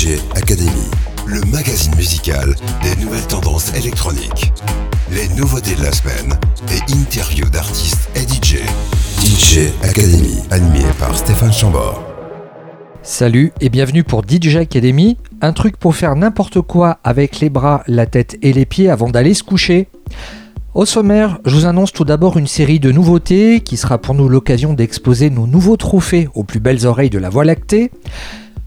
DJ Academy, le magazine musical des nouvelles tendances électroniques. Les nouveautés de la semaine et interviews d'artistes et DJ. DJ Academy, animé par Stéphane Chambord. Salut et bienvenue pour DJ Academy, un truc pour faire n'importe quoi avec les bras, la tête et les pieds avant d'aller se coucher. Au sommaire, je vous annonce tout d'abord une série de nouveautés qui sera pour nous l'occasion d'exposer nos nouveaux trophées aux plus belles oreilles de la Voie lactée.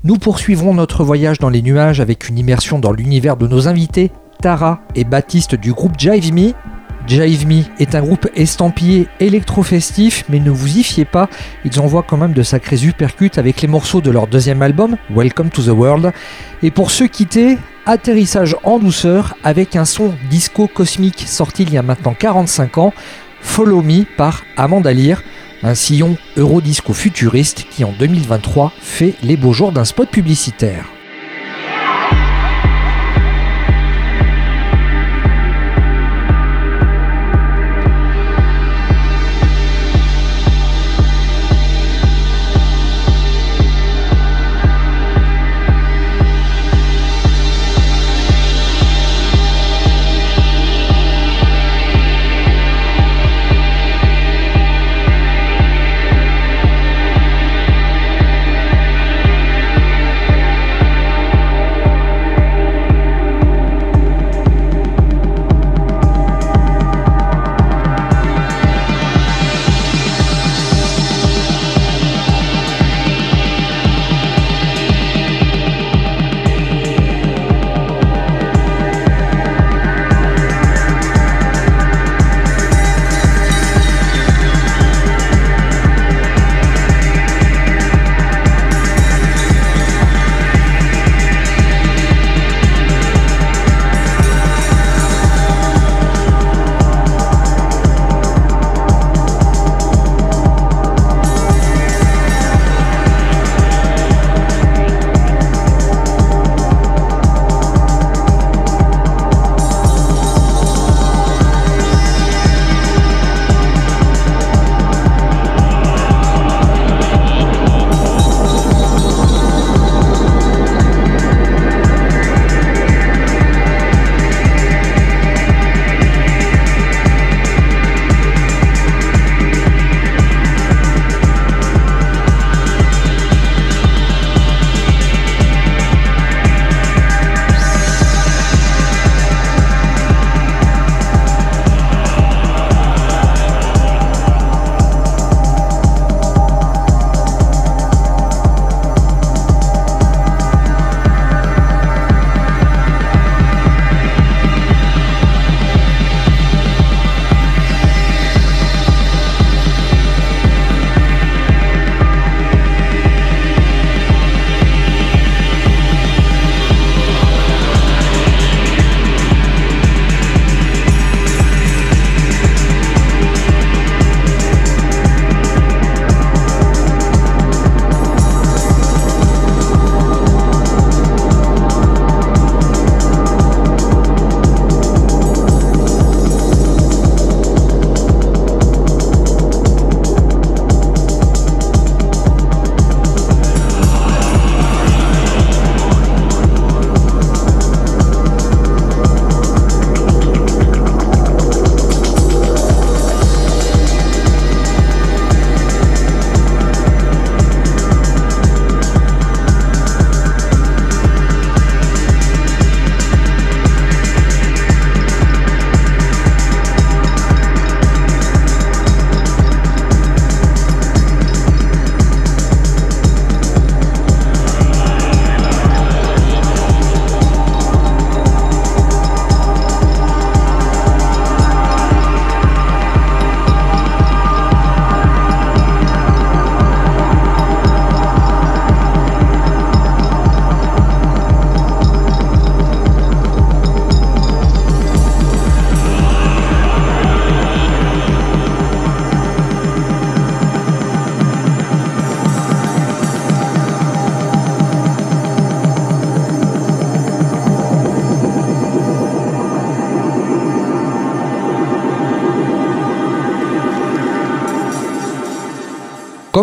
Nous poursuivrons notre voyage dans les nuages avec une immersion dans l'univers de nos invités, Tara et Baptiste du groupe Jive Me. Jive Me est un groupe estampillé électro-festif, mais ne vous y fiez pas, ils envoient quand même de sacrés uppercuts avec les morceaux de leur deuxième album, Welcome to the World. Et pour se quitter, atterrissage en douceur avec un son disco cosmique sorti il y a maintenant 45 ans, Follow Me par Amanda Lear, un sillon eurodisco futuriste qui en 2023 fait les beaux jours d'un spot publicitaire.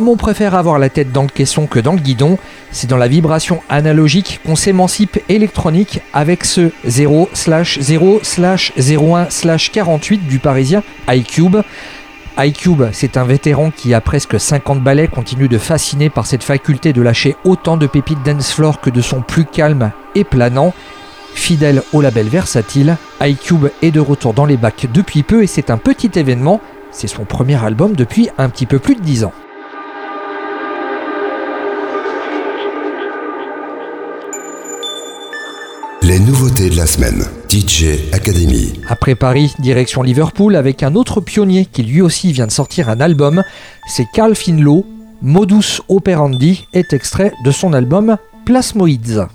Comme on préfère avoir la tête dans le caisson que dans le guidon, C'est dans la vibration analogique qu'on s'émancipe électronique avec ce 0 slash 0 slash 01 slash 48 du parisien iCube. iCube, c'est un vétéran qui a presque 50 ballets continue de fasciner par cette faculté de lâcher autant de pépites dance floor que de son plus calme et planant. Fidèle au label versatile, iCube est de retour dans les bacs depuis peu et c'est un petit événement. C'est son premier album depuis un petit peu plus de 10 ans. Semaine. DJ Academy. Après Paris, direction Liverpool avec un autre pionnier qui lui aussi vient de sortir un album. C'est Carl Finlow. Modus Operandi est extrait de son album Plasmoids.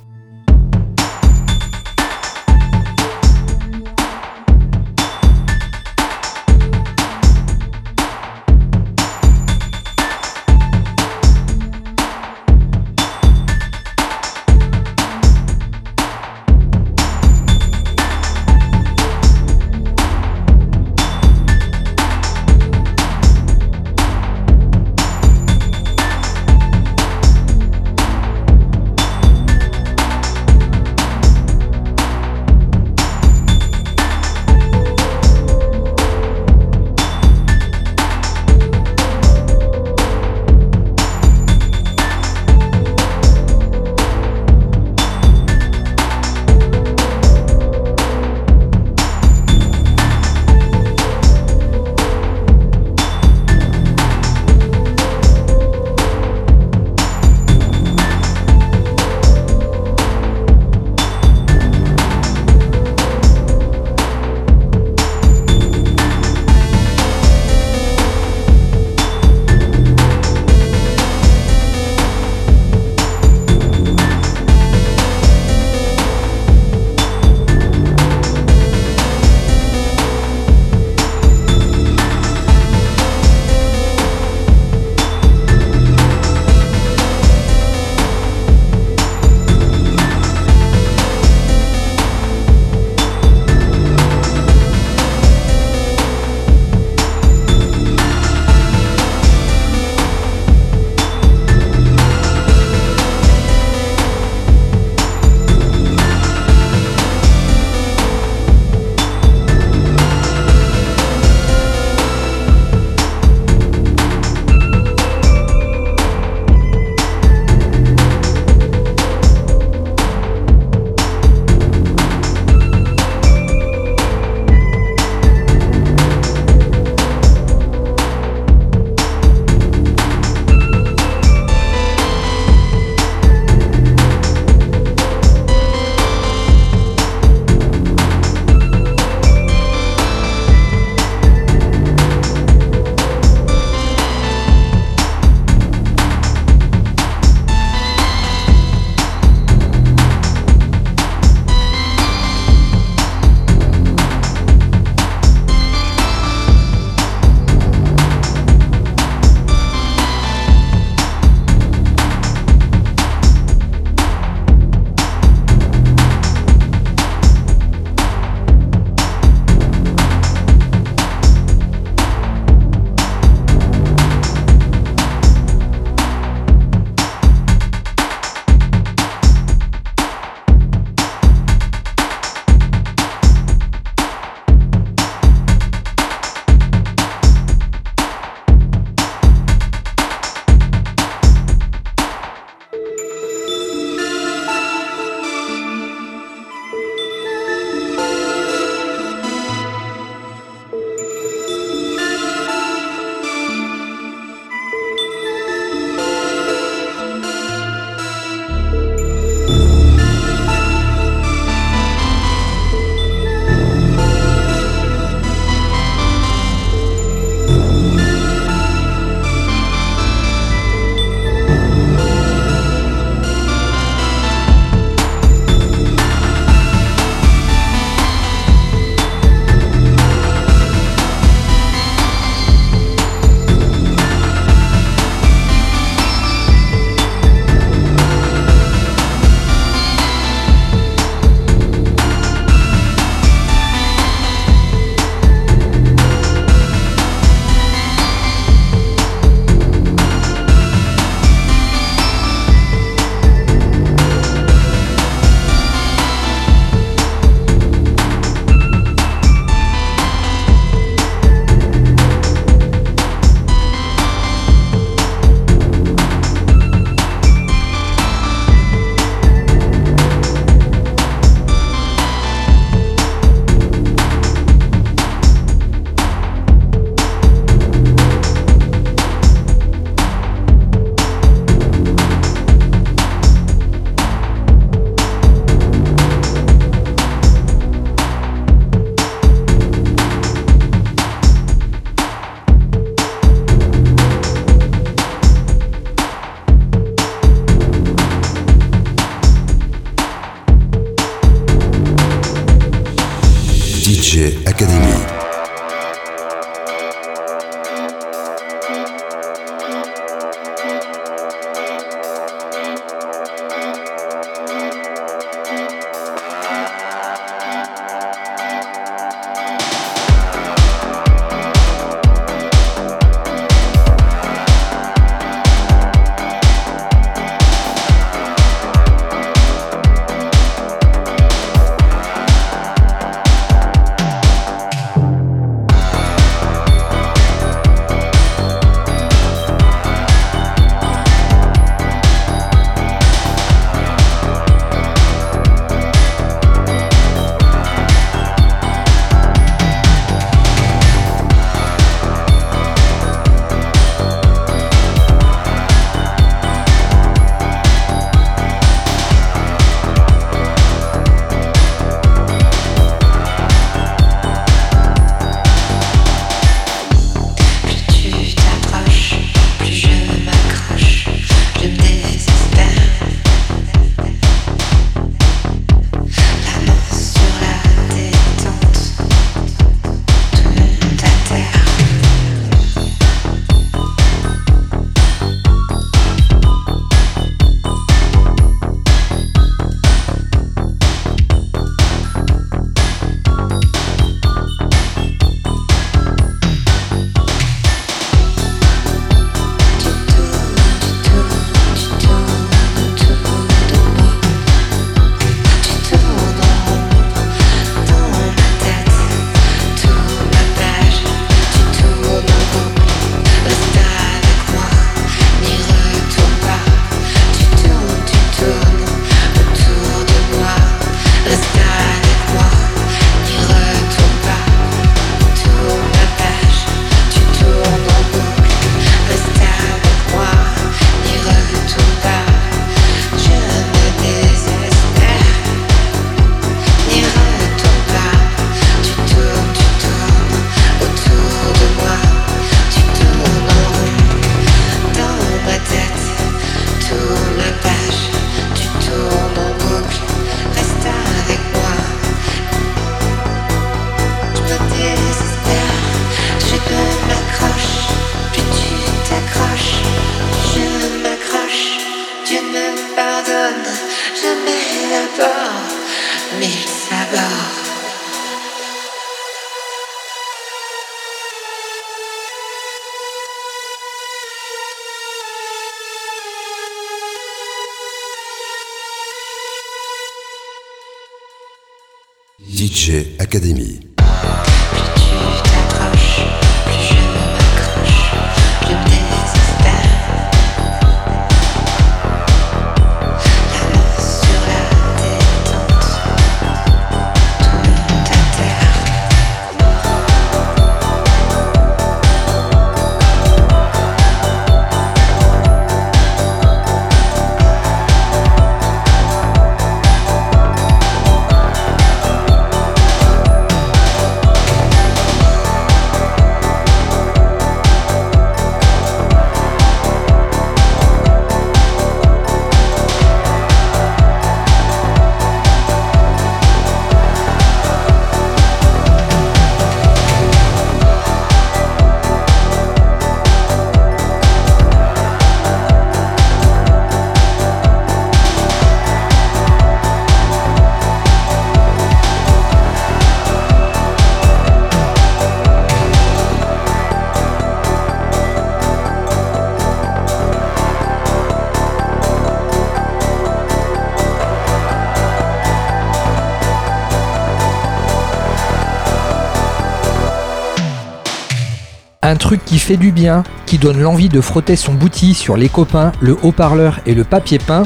Truc qui fait du bien, qui donne l'envie de frotter son bouti sur les copains, le haut-parleur et le papier peint.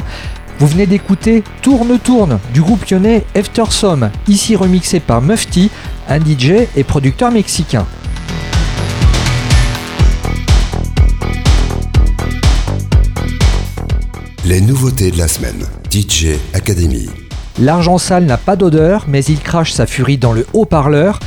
Vous venez d'écouter Tourne Tourne du groupe lyonnais Eftersom, ici remixé par Mufti, un DJ et producteur mexicain. Les nouveautés de la semaine. DJ Academy. L'argent sale n'a pas d'odeur, mais il crache sa furie dans le haut-parleur.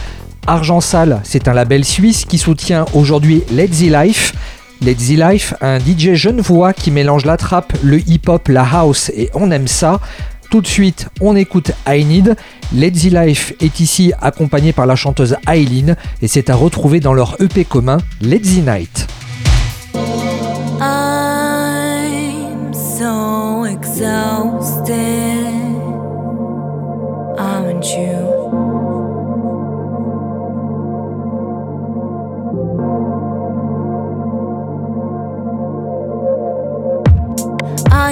Argent Sale, c'est un label suisse qui soutient aujourd'hui Let's Life. Let's Life, un DJ jeune voix qui mélange la trappe, le hip-hop, la house et on aime ça. Tout de suite, on écoute I Need. Let's Life est ici accompagné par la chanteuse Eileen et c'est à retrouver dans leur EP commun Let's Night.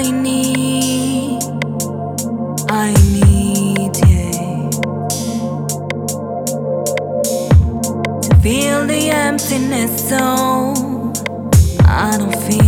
I need, I need, yeah. To feel the emptiness, so I don't feel.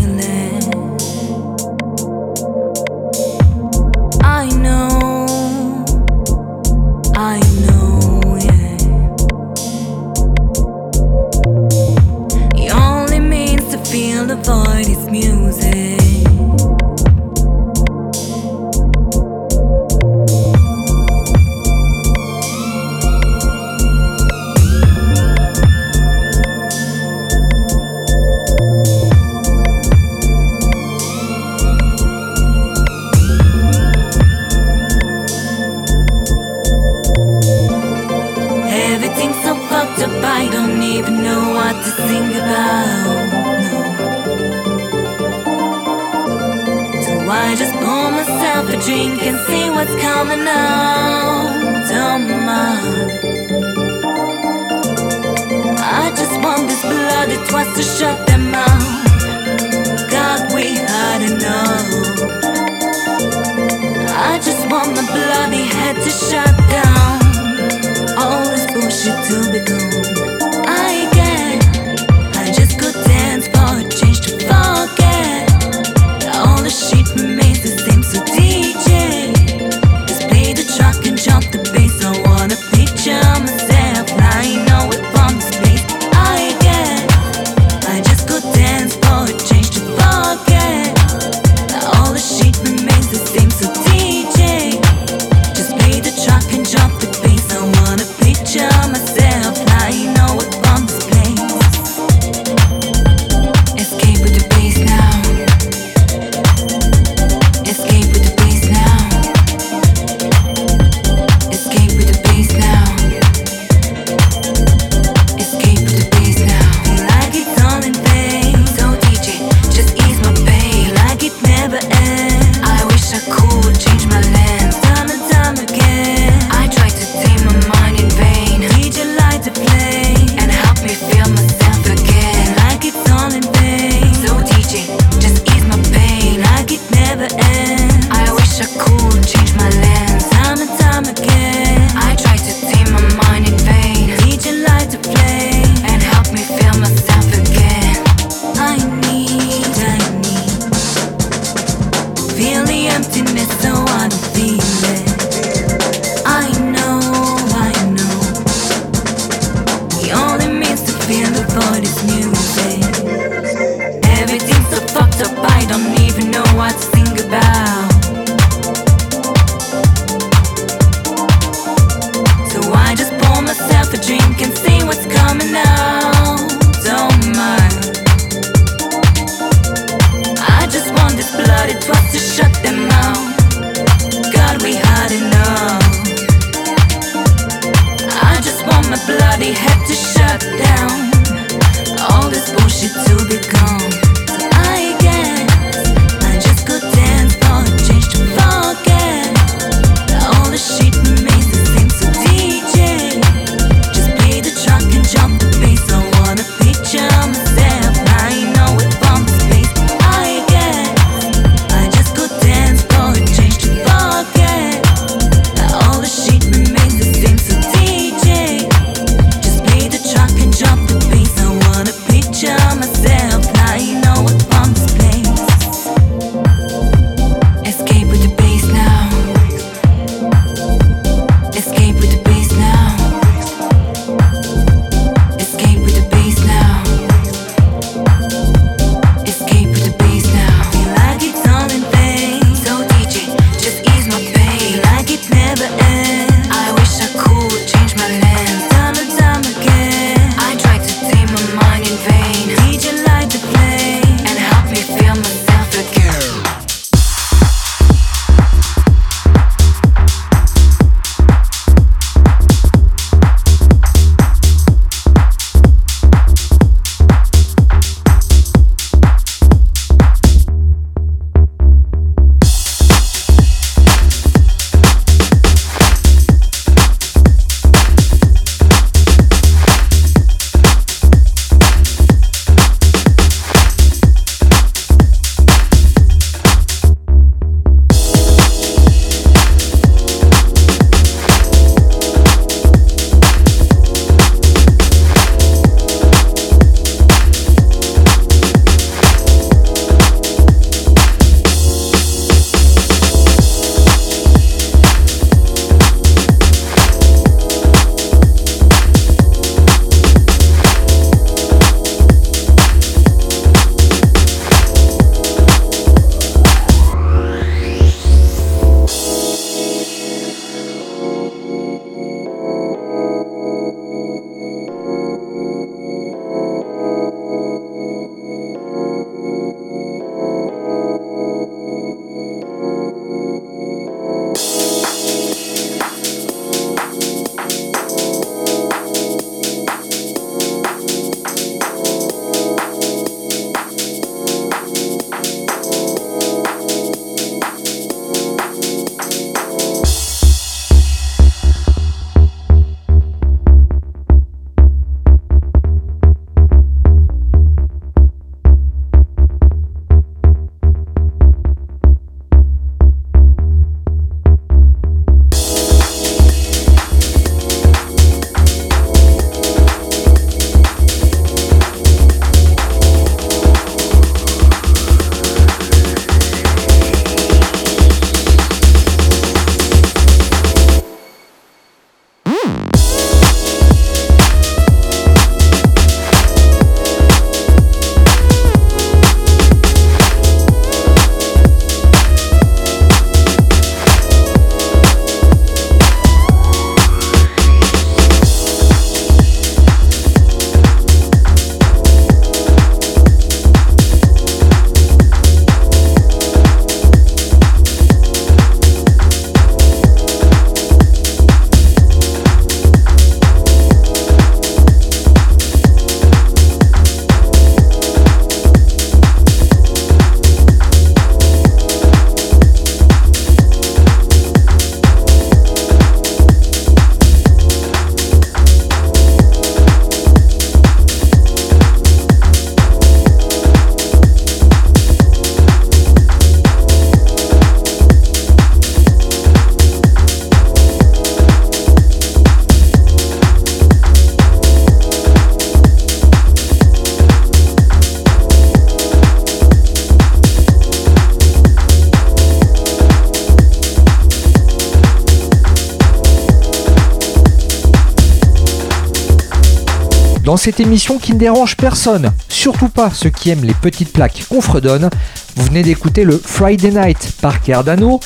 Cette émission qui ne dérange personne, surtout pas ceux qui aiment les petites plaques qu'on fredonne, vous venez d'écouter le Friday Night par Cardano.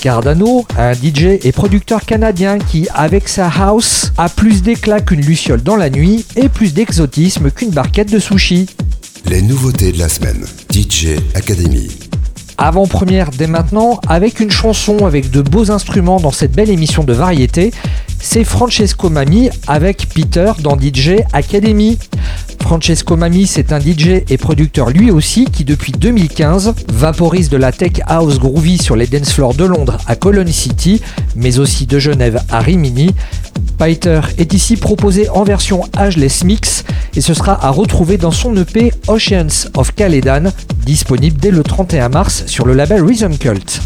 Cardano, un DJ et producteur canadien qui, avec sa house, a plus d'éclat qu'une luciole dans la nuit et plus d'exotisme qu'une barquette de sushi. Les nouveautés de la semaine. DJ Academy. Avant-première dès maintenant, avec une chanson avec de beaux instruments dans cette belle émission de variété, c'est Francesco Mami avec Peter dans DJ Academy. Francesco Mami, c'est un DJ et producteur lui aussi qui depuis 2015 vaporise de la tech house groovy sur les dance floors de Londres à Colony City, mais aussi de Genève à Rimini. Peter est ici proposé en version ageless mix et ce sera à retrouver dans son EP Oceans of Caledon, disponible dès le 31 mars sur le label Rhythm Cult.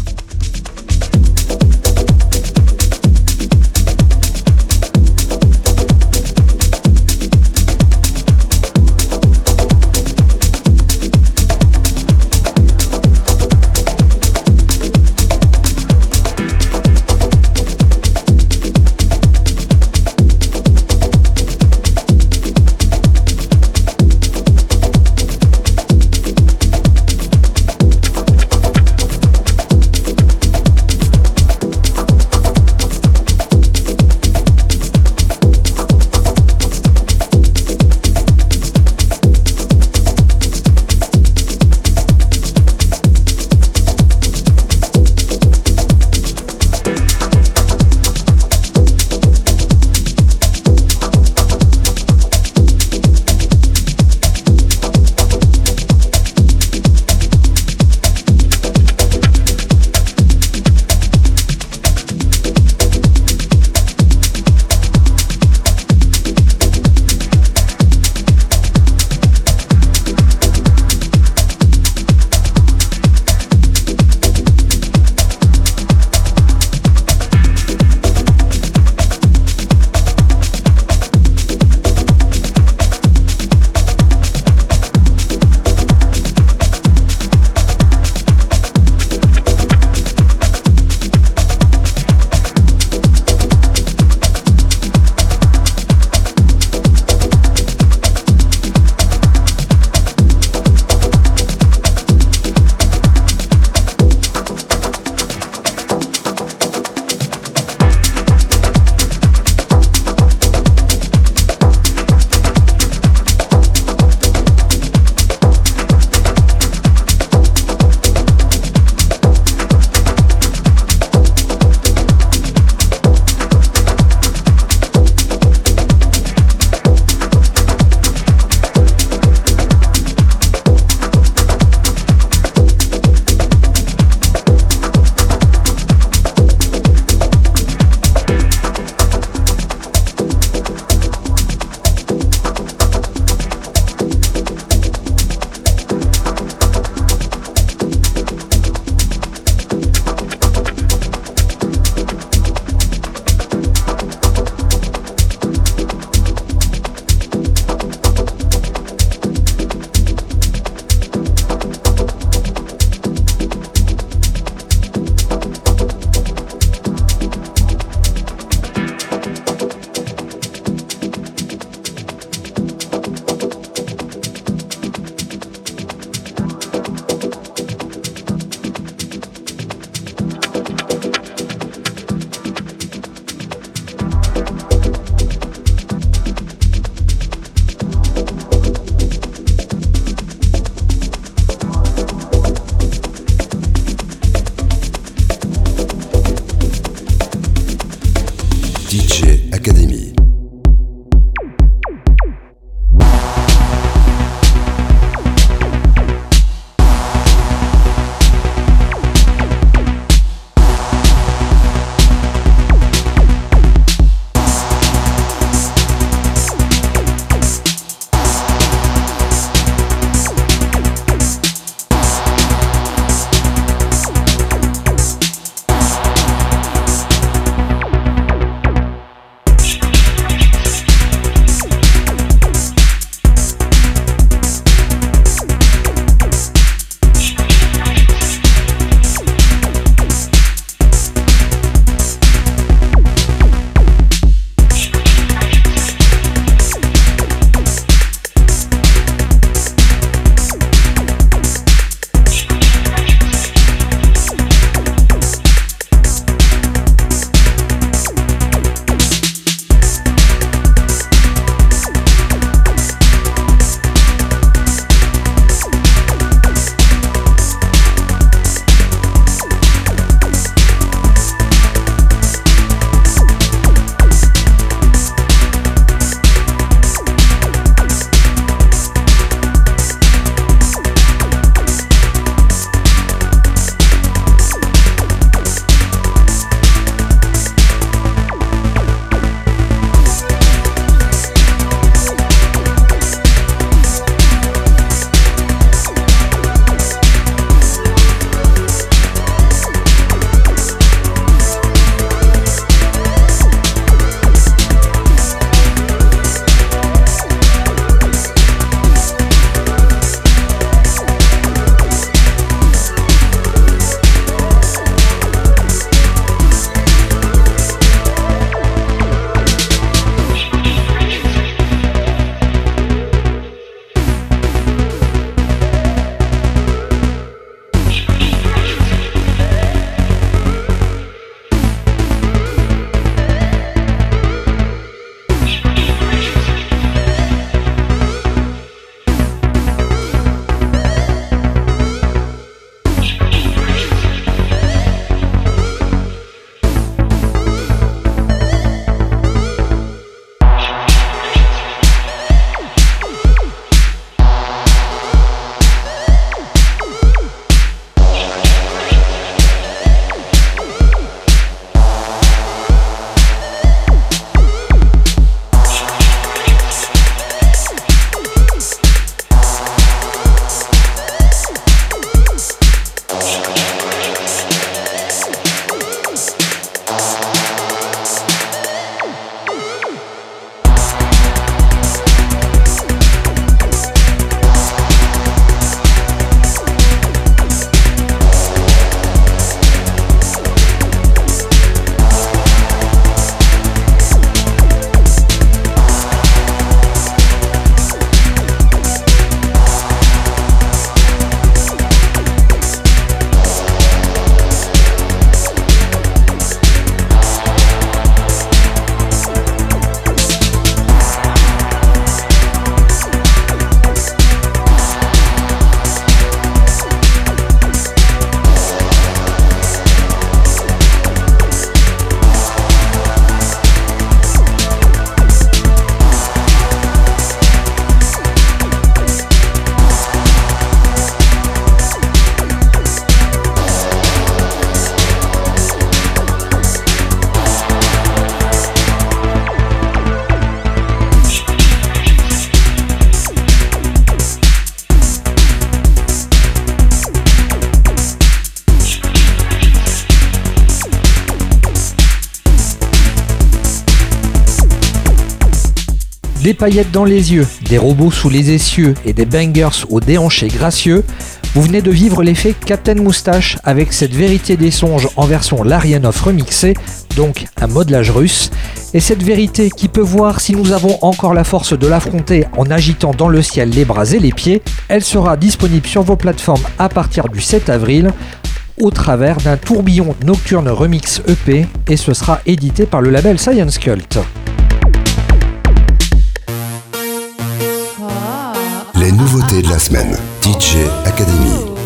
Des paillettes dans les yeux, des robots sous les essieux et des bangers aux déhanchés gracieux, vous venez de vivre l'effet Captain Moustache avec cette vérité des songes en version Larianov remixée, donc un modelage russe. Et cette vérité qui peut voir si nous avons encore la force de l'affronter en agitant dans le ciel les bras et les pieds, elle sera disponible sur vos plateformes à partir du 7 avril au travers d'un tourbillon nocturne remix EP et ce sera édité par le label Science Cult. Les nouveautés de la semaine. DJ Academy.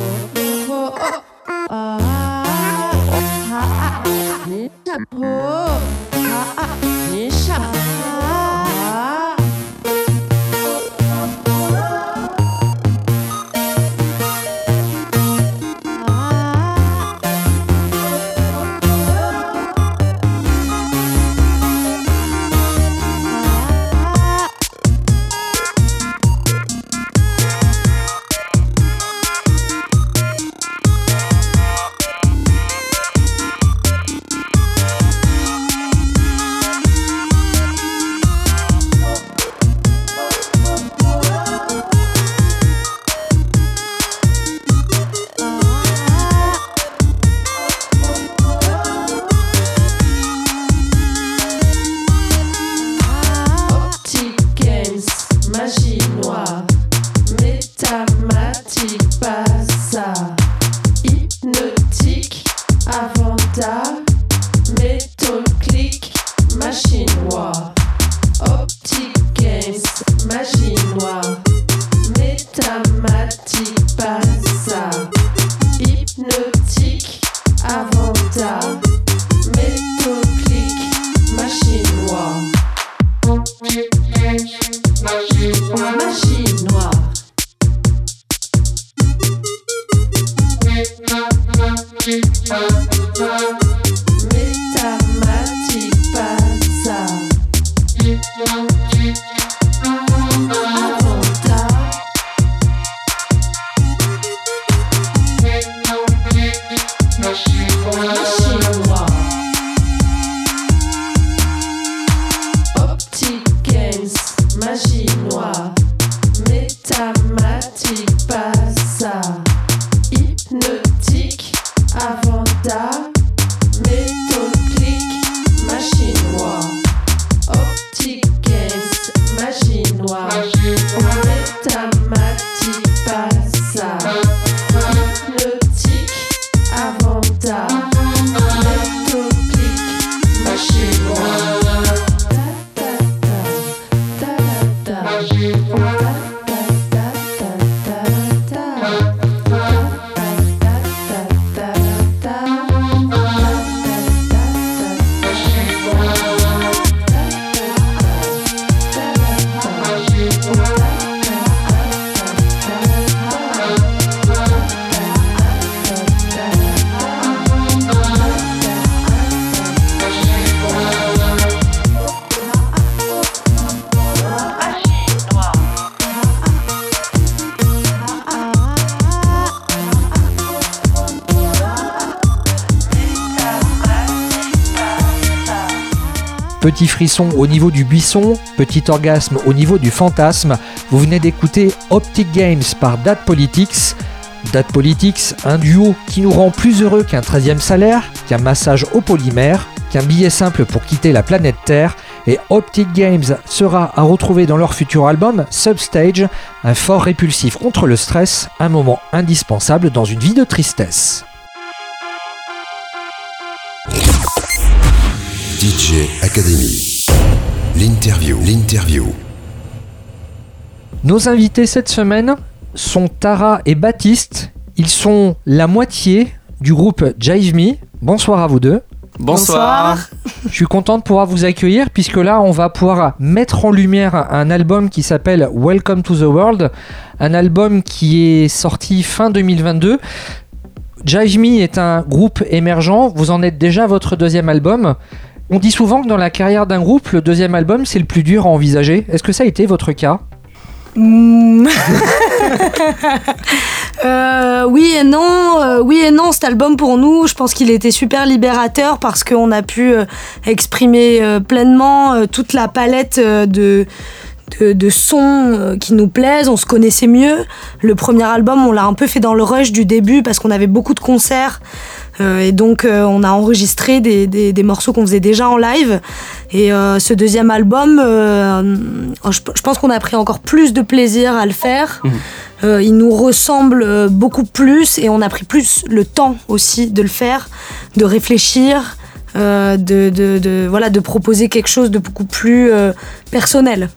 Au niveau du buisson, petit orgasme au niveau du fantasme, vous venez d'écouter Optic Games par Dad Politics. Dad Politics, un duo qui nous rend plus heureux qu'un 13e salaire, qu'un massage au polymère, qu'un billet simple pour quitter la planète Terre. Et Optic Games sera à retrouver dans leur futur album Substage, un fort répulsif contre le stress, un moment indispensable dans une vie de tristesse. DJ Academy. L'interview. L'interview. Nos invités cette semaine sont Tara et Baptiste. Ils sont la moitié du groupe Jive Me. Bonsoir à vous deux. Bonsoir. Je suis content de pouvoir vous accueillir puisque là on va pouvoir mettre en lumière un album qui s'appelle Welcome to the World, un album qui est sorti fin 2022. Jive Me est un groupe émergent, vous en êtes déjà à votre deuxième album. On dit souvent que dans la carrière d'un groupe, le deuxième album, c'est le plus dur à envisager. Est-ce que ça a été votre cas? Mm. Euh, oui et non, euh, oui et non. Cet album pour nous, je pense qu'il était super libérateur parce qu'on a pu euh, exprimer pleinement toute la palette de de, de sons qui nous plaisent, on se connaissait mieux. Le premier album, on l'a un peu fait dans le rush du début parce qu'on avait beaucoup de concerts. Euh, et donc euh, on a enregistré des, des- des morceaux qu'on faisait déjà en live. Et euh, ce deuxième album, euh, je, je pense qu'on a pris encore plus de plaisir à le faire. Euh, il nous ressemble beaucoup plus et on a pris plus le temps aussi de le faire, de réfléchir, euh, de, de- de- voilà, de proposer quelque chose de beaucoup plus euh, personnel.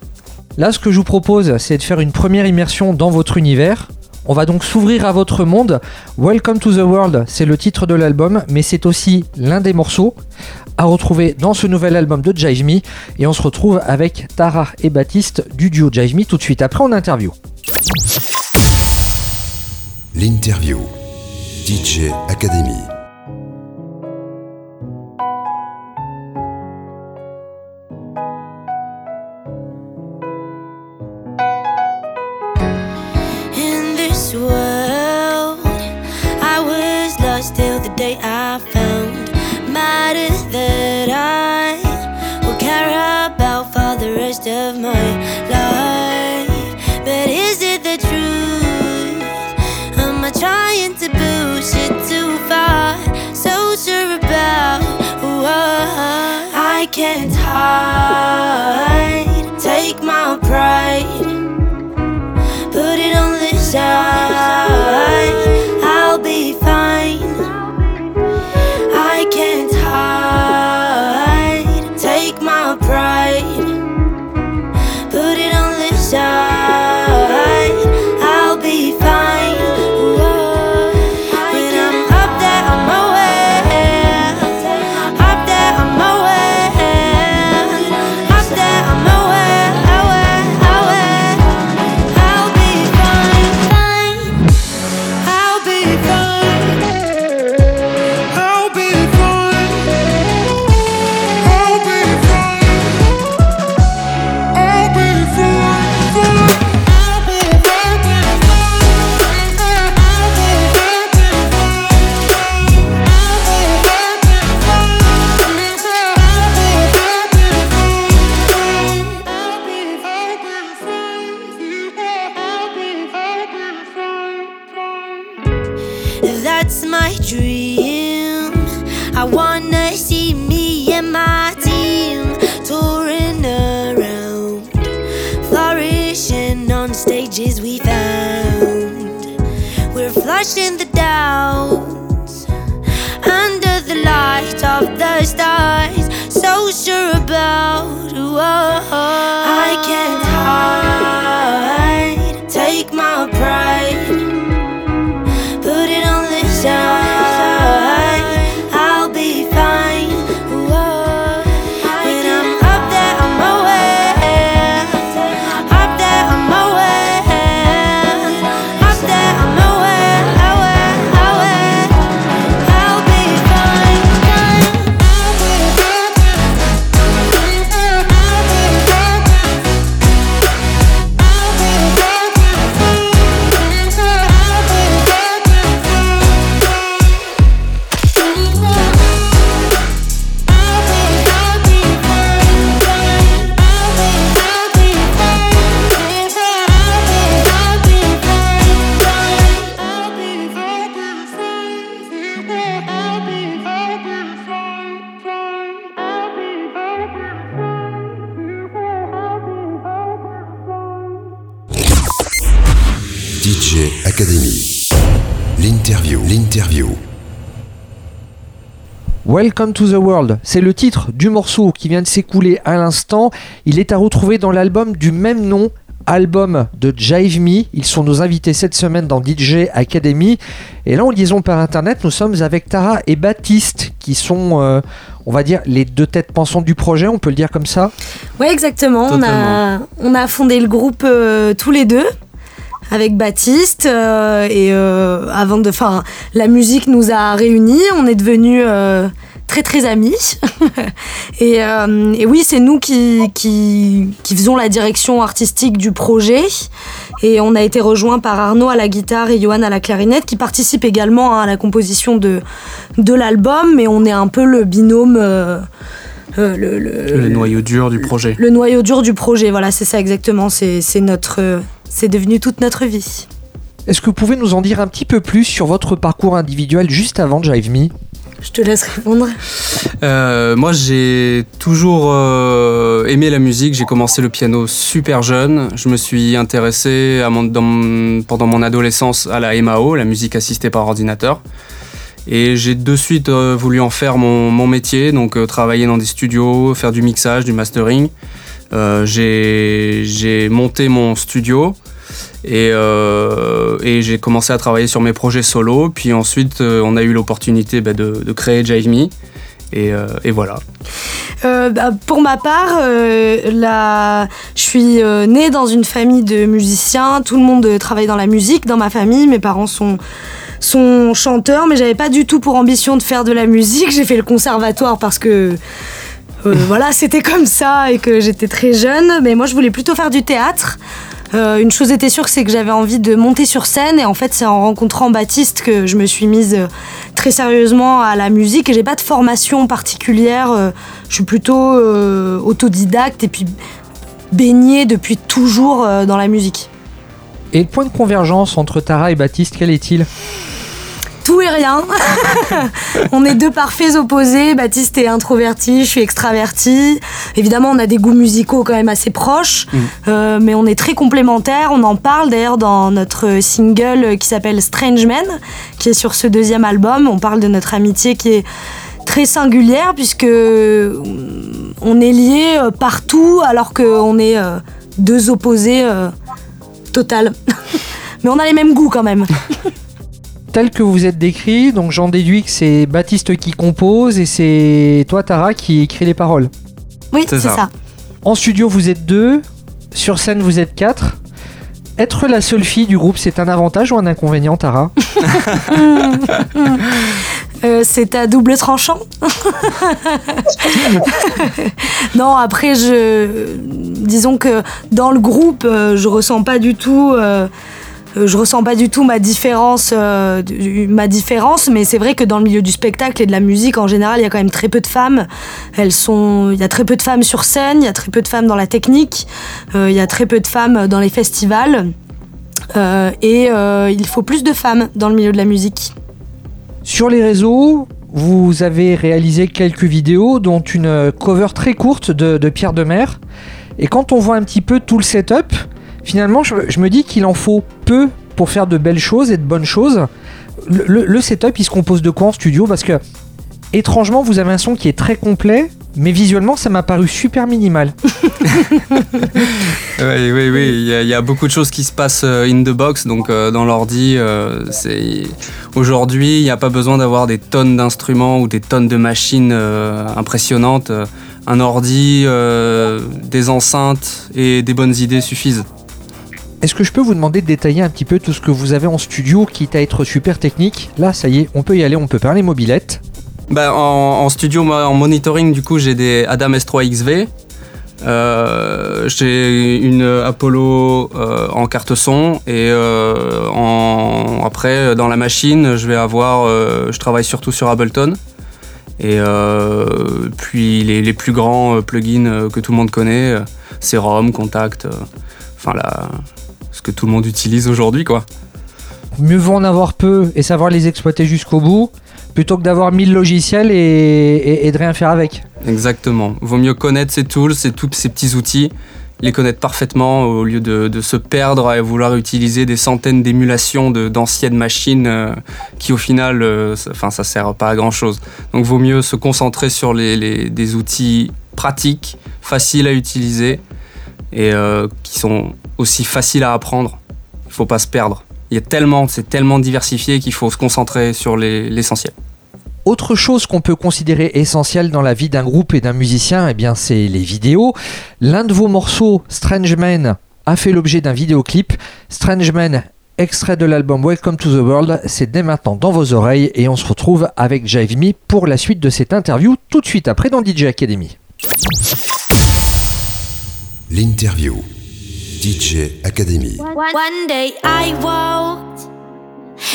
Là, ce que je vous propose, c'est de faire une première immersion dans votre univers. On va donc s'ouvrir à votre monde. Welcome to the World, c'est le titre de l'album, mais c'est aussi l'un des morceaux à retrouver dans ce nouvel album de Jive Me. Et on se retrouve avec Tara et Baptiste du duo Jive Me tout de suite après en interview. L'interview. DJ Academy. The day I found matters that I will care about for the rest of my life. But is it the truth? Am I trying to push it too far? So sure about what I can't hide. Take my pride put it on the side. Welcome to the World, c'est le titre du morceau qui vient de s'écouler à l'instant. Il est à retrouver dans l'album du même nom, album de Jive Me. Ils sont nos invités cette semaine dans DJ Academy. Et là, en liaison par internet, nous sommes avec Tara et Baptiste, qui sont, euh, on va dire, les deux têtes pensantes du projet, on peut le dire comme ça? Ouais, exactement. On a, on a fondé le groupe euh, tous les deux avec Baptiste euh, et euh, avant de, enfin, la musique nous a réunis. On est devenus euh, très très amis. et, euh, et oui, c'est nous qui, qui qui faisons la direction artistique du projet. Et on a été rejoint par Arnaud à la guitare et Johan à la clarinette, qui participent également hein, à la composition de de l'album. Mais on est un peu le binôme. euh, euh, le, le- Le noyau dur du projet. le noyau dur du projet. Voilà, c'est ça exactement. C'est c'est notre, c'est devenu toute notre vie. Est-ce que vous pouvez nous en dire un petit peu plus sur votre parcours individuel juste avant Jive Me? Je te laisse répondre. Euh, moi, j'ai toujours euh, aimé la musique. J'ai commencé le piano super jeune. Je me suis intéressé pendant mon adolescence à la MAO, la musique assistée par ordinateur. Et j'ai de suite euh, voulu en faire mon, métier, donc travailler dans des studios, faire du mixage, du mastering. J'ai monté mon studio et, euh, et j'ai commencé à travailler sur mes projets solo. Puis ensuite, euh, on a eu l'opportunité bah, de, créer Jive Me. Et, euh, et voilà. Bah, pour ma part, je suis née dans une famille de musiciens. Tout le monde travaille dans la musique dans ma famille. Mes parents sont sont chanteurs, mais j'avais pas du tout pour ambition de faire de la musique. J'ai fait le conservatoire parce que voilà, c'était comme ça et que j'étais très jeune. Mais moi, je voulais plutôt faire du théâtre. Euh, une chose était sûre, c'est que j'avais envie de monter sur scène et en fait, c'est en rencontrant Baptiste que je me suis mise euh, très sérieusement à la musique et j'ai pas de formation particulière. euh, je suis plutôt autodidacte et puis baignée depuis toujours dans la musique. Et le point de convergence entre Tara et Baptiste, quel est-il? Tout et rien. on est deux parfaits opposés. Baptiste est introverti, je suis extraverti. Évidemment, on a des goûts musicaux quand même assez proches, euh, mais on est très complémentaires. On en parle d'ailleurs dans notre single qui s'appelle Strange Man, qui est sur ce deuxième album. On parle de notre amitié qui est très singulière puisque euh, on est liés euh, partout alors qu'on est deux opposés euh, total. mais on a les mêmes goûts quand même. Tel que vous êtes décrit, donc j'en déduis que c'est Baptiste qui compose et c'est toi Tara qui écrit les paroles. Oui, C'est ça. ça. En studio vous êtes deux, sur scène vous êtes quatre. Être la seule fille du groupe, c'est un avantage ou un inconvénient Tara? Euh, c'est à double tranchant. non, après, je, disons que dans le groupe, euh, je ressens pas du tout. euh, je ressens pas du tout ma différence, euh, ma différence, mais c'est vrai que dans le milieu du spectacle et de la musique en général, il y a quand même très peu de femmes. Elles sont, il y a très peu de femmes sur scène, il y a très peu de femmes dans la technique, euh, il y a très peu de femmes dans les festivals, euh, et euh, il faut plus de femmes dans le milieu de la musique. Sur les réseaux, vous avez réalisé quelques vidéos, dont une euh, cover très courte de, de Pierre Demer. Et quand on voit un petit peu tout le setup, finalement, je, me dis qu'il en faut peu pour faire de belles choses et de bonnes choses. Le, setup, il se compose de quoi en studio? Parce que, étrangement, vous avez un son qui est très complet, mais visuellement, ça m'a paru super minimal. Oui, oui, oui. Il y, a- beaucoup de choses qui se passent euh, in the box, donc euh, dans l'ordi. euh, aujourd'hui, il n'y a pas besoin d'avoir des tonnes d'instruments ou des tonnes de machines impressionnantes. Un ordi, des enceintes et des bonnes idées suffisent. Est-ce que je peux vous demander de détailler un petit peu tout ce que vous avez en studio, quitte à être super technique Là, ça y est, on peut y aller, on peut parler mobilette. Bah, en, studio, en monitoring, du coup, j'ai des Adam S3 XV. Euh, j'ai une Apollo euh, en carte son et euh, après dans la machine je vais avoir je travaille surtout sur Ableton et puis les, plus grands plugins que tout le monde connaît euh, Serum, Contact enfin là ce que tout le monde utilise aujourd'hui quoi mieux vaut en avoir peu et savoir les exploiter jusqu'au bout, plutôt que d'avoir 1000 logiciels et, et- et de rien faire avec. Exactement. Vaut mieux connaître ces tools, ces, tous ces petits outils, les connaître parfaitement au lieu de, de se perdre à vouloir utiliser des centaines d'émulations d'anciennes machines euh, qui au final, euh, ça- enfin, ça sert pas à grand chose. Donc vaut mieux se concentrer sur les, les- des outils pratiques, faciles à utiliser et euh, qui sont aussi faciles à apprendre. Il faut pas se perdre. Il y a tellement, c'est tellement diversifié qu'il faut se concentrer sur les- l'essentiel. Autre chose qu'on peut considérer essentielle dans la vie d'un groupe et d'un musicien, eh bien c'est les vidéos. L'un de vos morceaux, Strange Man, a fait l'objet d'un vidéoclip. Strange Man, extrait de l'album Welcome to the World, c'est dès maintenant dans vos oreilles et on se retrouve avec Jive Me pour la suite de cette interview tout de suite après dans DJ Academy. L'interview. DJ Academy. One day I walked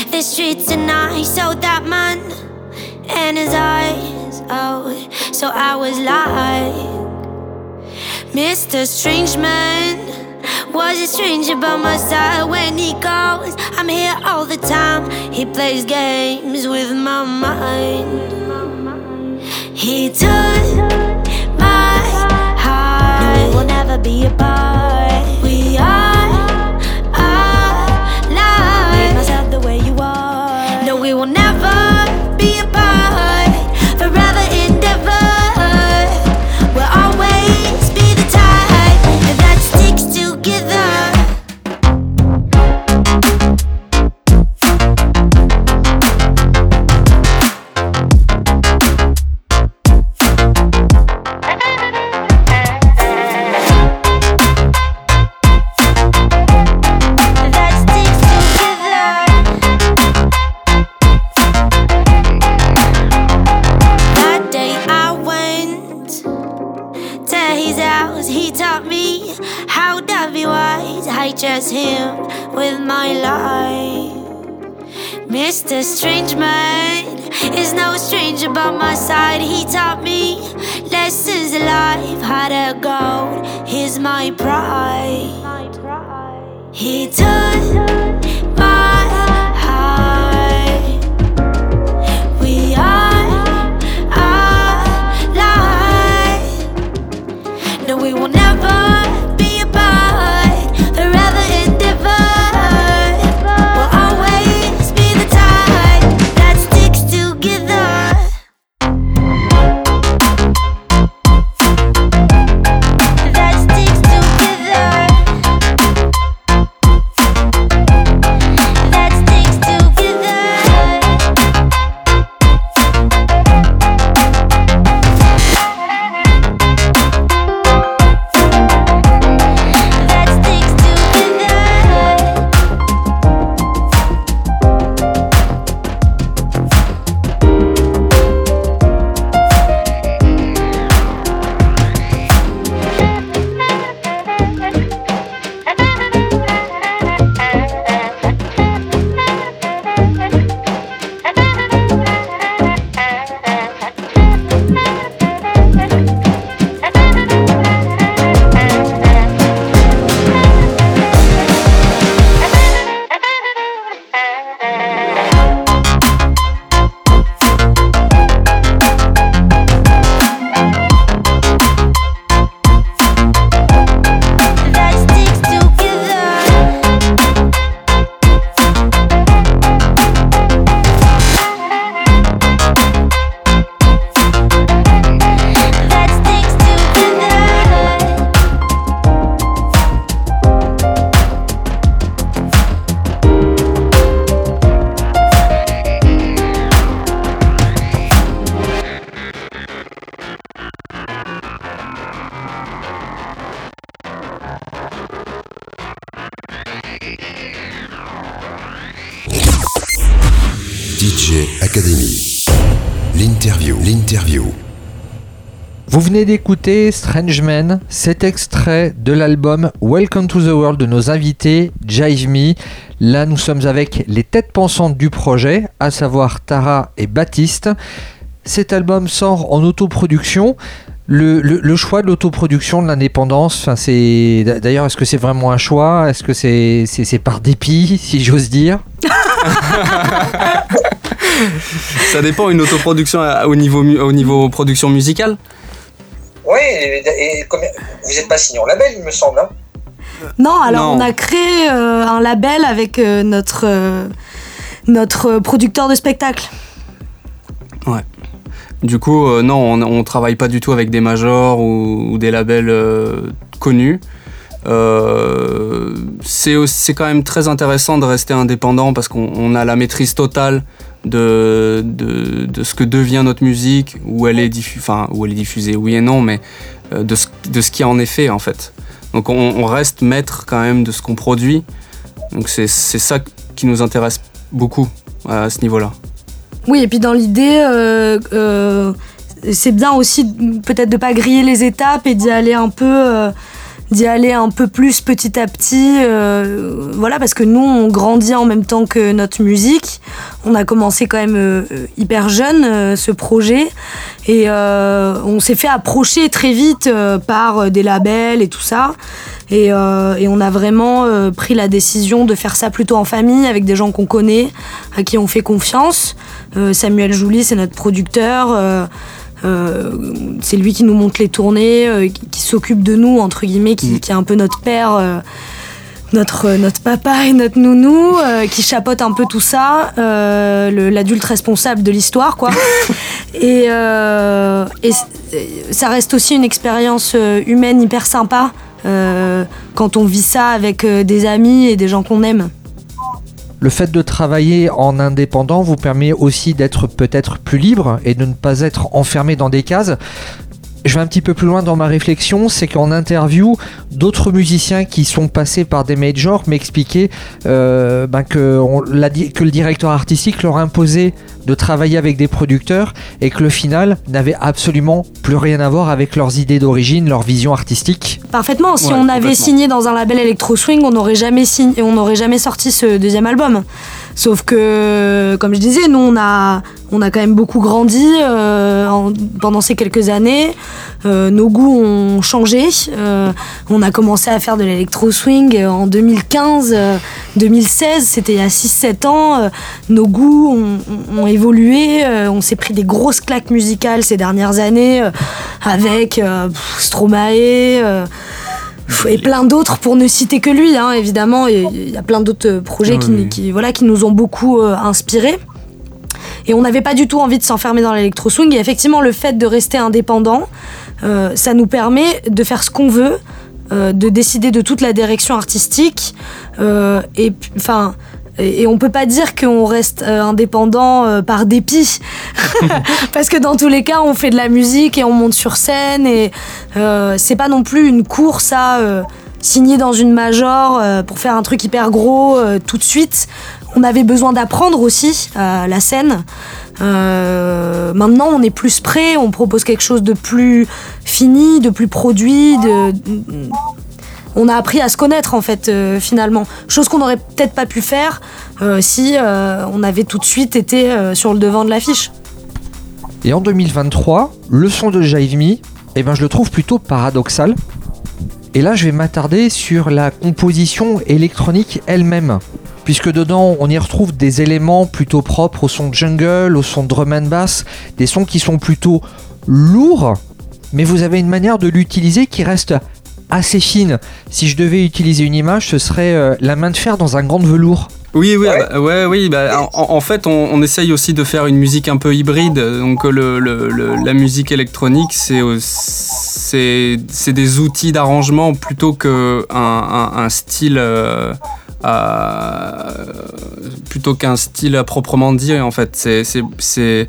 the streets and I saw that man in his eyes. Oh, so I was like, Mr. Strange Man. Was a stranger by my side when he goes. I'm here all the time. He plays games with my mind. He took never be apart. We Vous venez d'écouter Strange Man, cet extrait de l'album Welcome to the World de nos invités Jive Me. Là, nous sommes avec les têtes pensantes du projet, à savoir Tara et Baptiste. Cet album sort en autoproduction. Le, le- choix de l'autoproduction, de l'indépendance, d'ailleurs, est-ce que c'est vraiment un choix? Est-ce que c'est par dépit, si j'ose dire? Ça dépend, une autoproduction à- au niveau, au niveau production musicale? Oui, et, et comme- vous n'êtes pas signé en label, il me semble. hein Non, alors Non. on a créé euh, un label avec euh, notre, euh, notre producteur de spectacle. Du coup, euh, non, on, on travaille pas du tout avec des majors ou, ou des labels euh, connus. Euh, c'est aussi- c'est quand même très intéressant de rester indépendant parce qu'on on a la maîtrise totale de, de, ce que devient notre musique, où elle est, diffu- enfin, où elle est diffusée, oui et non, mais euh, de ce, de ce qui en est fait en fait. Donc on, reste maître quand même de ce qu'on produit. Donc c'est ça qui nous intéresse beaucoup à ce niveau-là. Oui, et puis dans l'idée, euh, euh, c'est bien aussi peut-être de pas griller les étapes et d'y aller un peu, d'y aller un peu plus petit à petit. voilà, parce que nous, on grandit en même temps que notre musique. On a commencé quand même euh, euh, hyper jeune euh, ce projet et on s'est fait approcher très vite par des labels et tout ça. Et, et on a vraiment pris la décision de faire ça plutôt en famille avec des gens qu'on connaît, à qui on fait confiance. Samuel Jouli, c'est notre producteur. euh, c'est lui qui nous montre les tournées, euh, qui, qui s'occupe de nous, entre guillemets, qui, qui est un peu notre père. euh, notre, notre papa et notre nounou euh, qui chapote un peu tout ça, euh, l'adulte responsable de l'histoire, quoi. et euh, et ça reste aussi une expérience euh, humaine hyper sympa euh, quand on vit ça avec euh, des amis et des gens qu'on aime. Le fait de travailler en indépendant vous permet aussi d'être peut-être plus libre et de ne pas être enfermé dans des cases. Je vais un petit peu plus loin dans ma réflexion, c'est qu'en interview, d'autres musiciens qui sont passés par des majors m'expliquaient euh, ben que, on l'a dit- que le directeur artistique leur imposait de travailler avec des producteurs et que le final n'avait absolument plus rien à voir avec leurs idées d'origine, leur vision artistique. Parfaitement. Si Ouais, on avait signé dans un label Electro Swing, on n'aurait jamais signé, on n'aurait jamais sorti ce deuxième album. Sauf que, comme je disais, nous on a, on a quand même beaucoup grandi euh, en- pendant ces quelques années. Euh, nos goûts ont changé. Euh, on a commencé à faire de l'électro swing en 2015, euh, 2016. C'était il y a 6-7 ans. Nos goûts ont, évolué. On s'est pris des grosses claques musicales ces dernières années avec Stromae. Et plein d'autres pour ne citer que lui, hein, évidemment. Il y a plein d'autres euh, projets qui, oui. qui, voilà, qui nous ont beaucoup euh, inspirés. Et on n'avait pas du tout envie de s'enfermer dans l'électro swing. Et effectivement, le fait de rester indépendant, euh, ça nous permet de faire ce qu'on veut, euh, de décider de toute la direction artistique. et enfin. Et et on peut pas dire qu'on reste euh, indépendant euh, par dépit, parce que dans tous les cas, on fait de la musique et on monte sur scène et euh, c'est pas non plus une course à signer dans une major euh, pour faire un truc hyper gros euh, tout de suite. On avait besoin d'apprendre aussi euh, la scène. Maintenant, on est plus prêt, on propose quelque chose de plus fini, de plus produit, de, on a appris à se connaître en fait euh, finalement. Chose qu'on n'aurait peut-être pas pu faire euh, si euh, on avait tout de suite été sur le devant de l'affiche. Et en 2023, le son de Jive Me, eh ben, je le trouve plutôt paradoxal. Et là, je vais m'attarder sur la composition électronique elle-même. Puisque dedans, on y retrouve des éléments plutôt propres au son jungle, au son drum and bass, des sons qui sont plutôt lourds, mais vous avez une manière de l'utiliser qui reste assez fine. Si je devais utiliser une image, ce serait euh, la main de fer dans un grand velours. Oui, oui, Ouais. bah, ouais, oui. bah, en, en fait, on, on essaye aussi de faire une musique un peu hybride. Donc, le, le- le- la musique électronique, c'est au- c'est c'est des outils d'arrangement plutôt que un, un- un style. euh, à- plutôt qu'un style à proprement dire en fait c'est c'est- c'est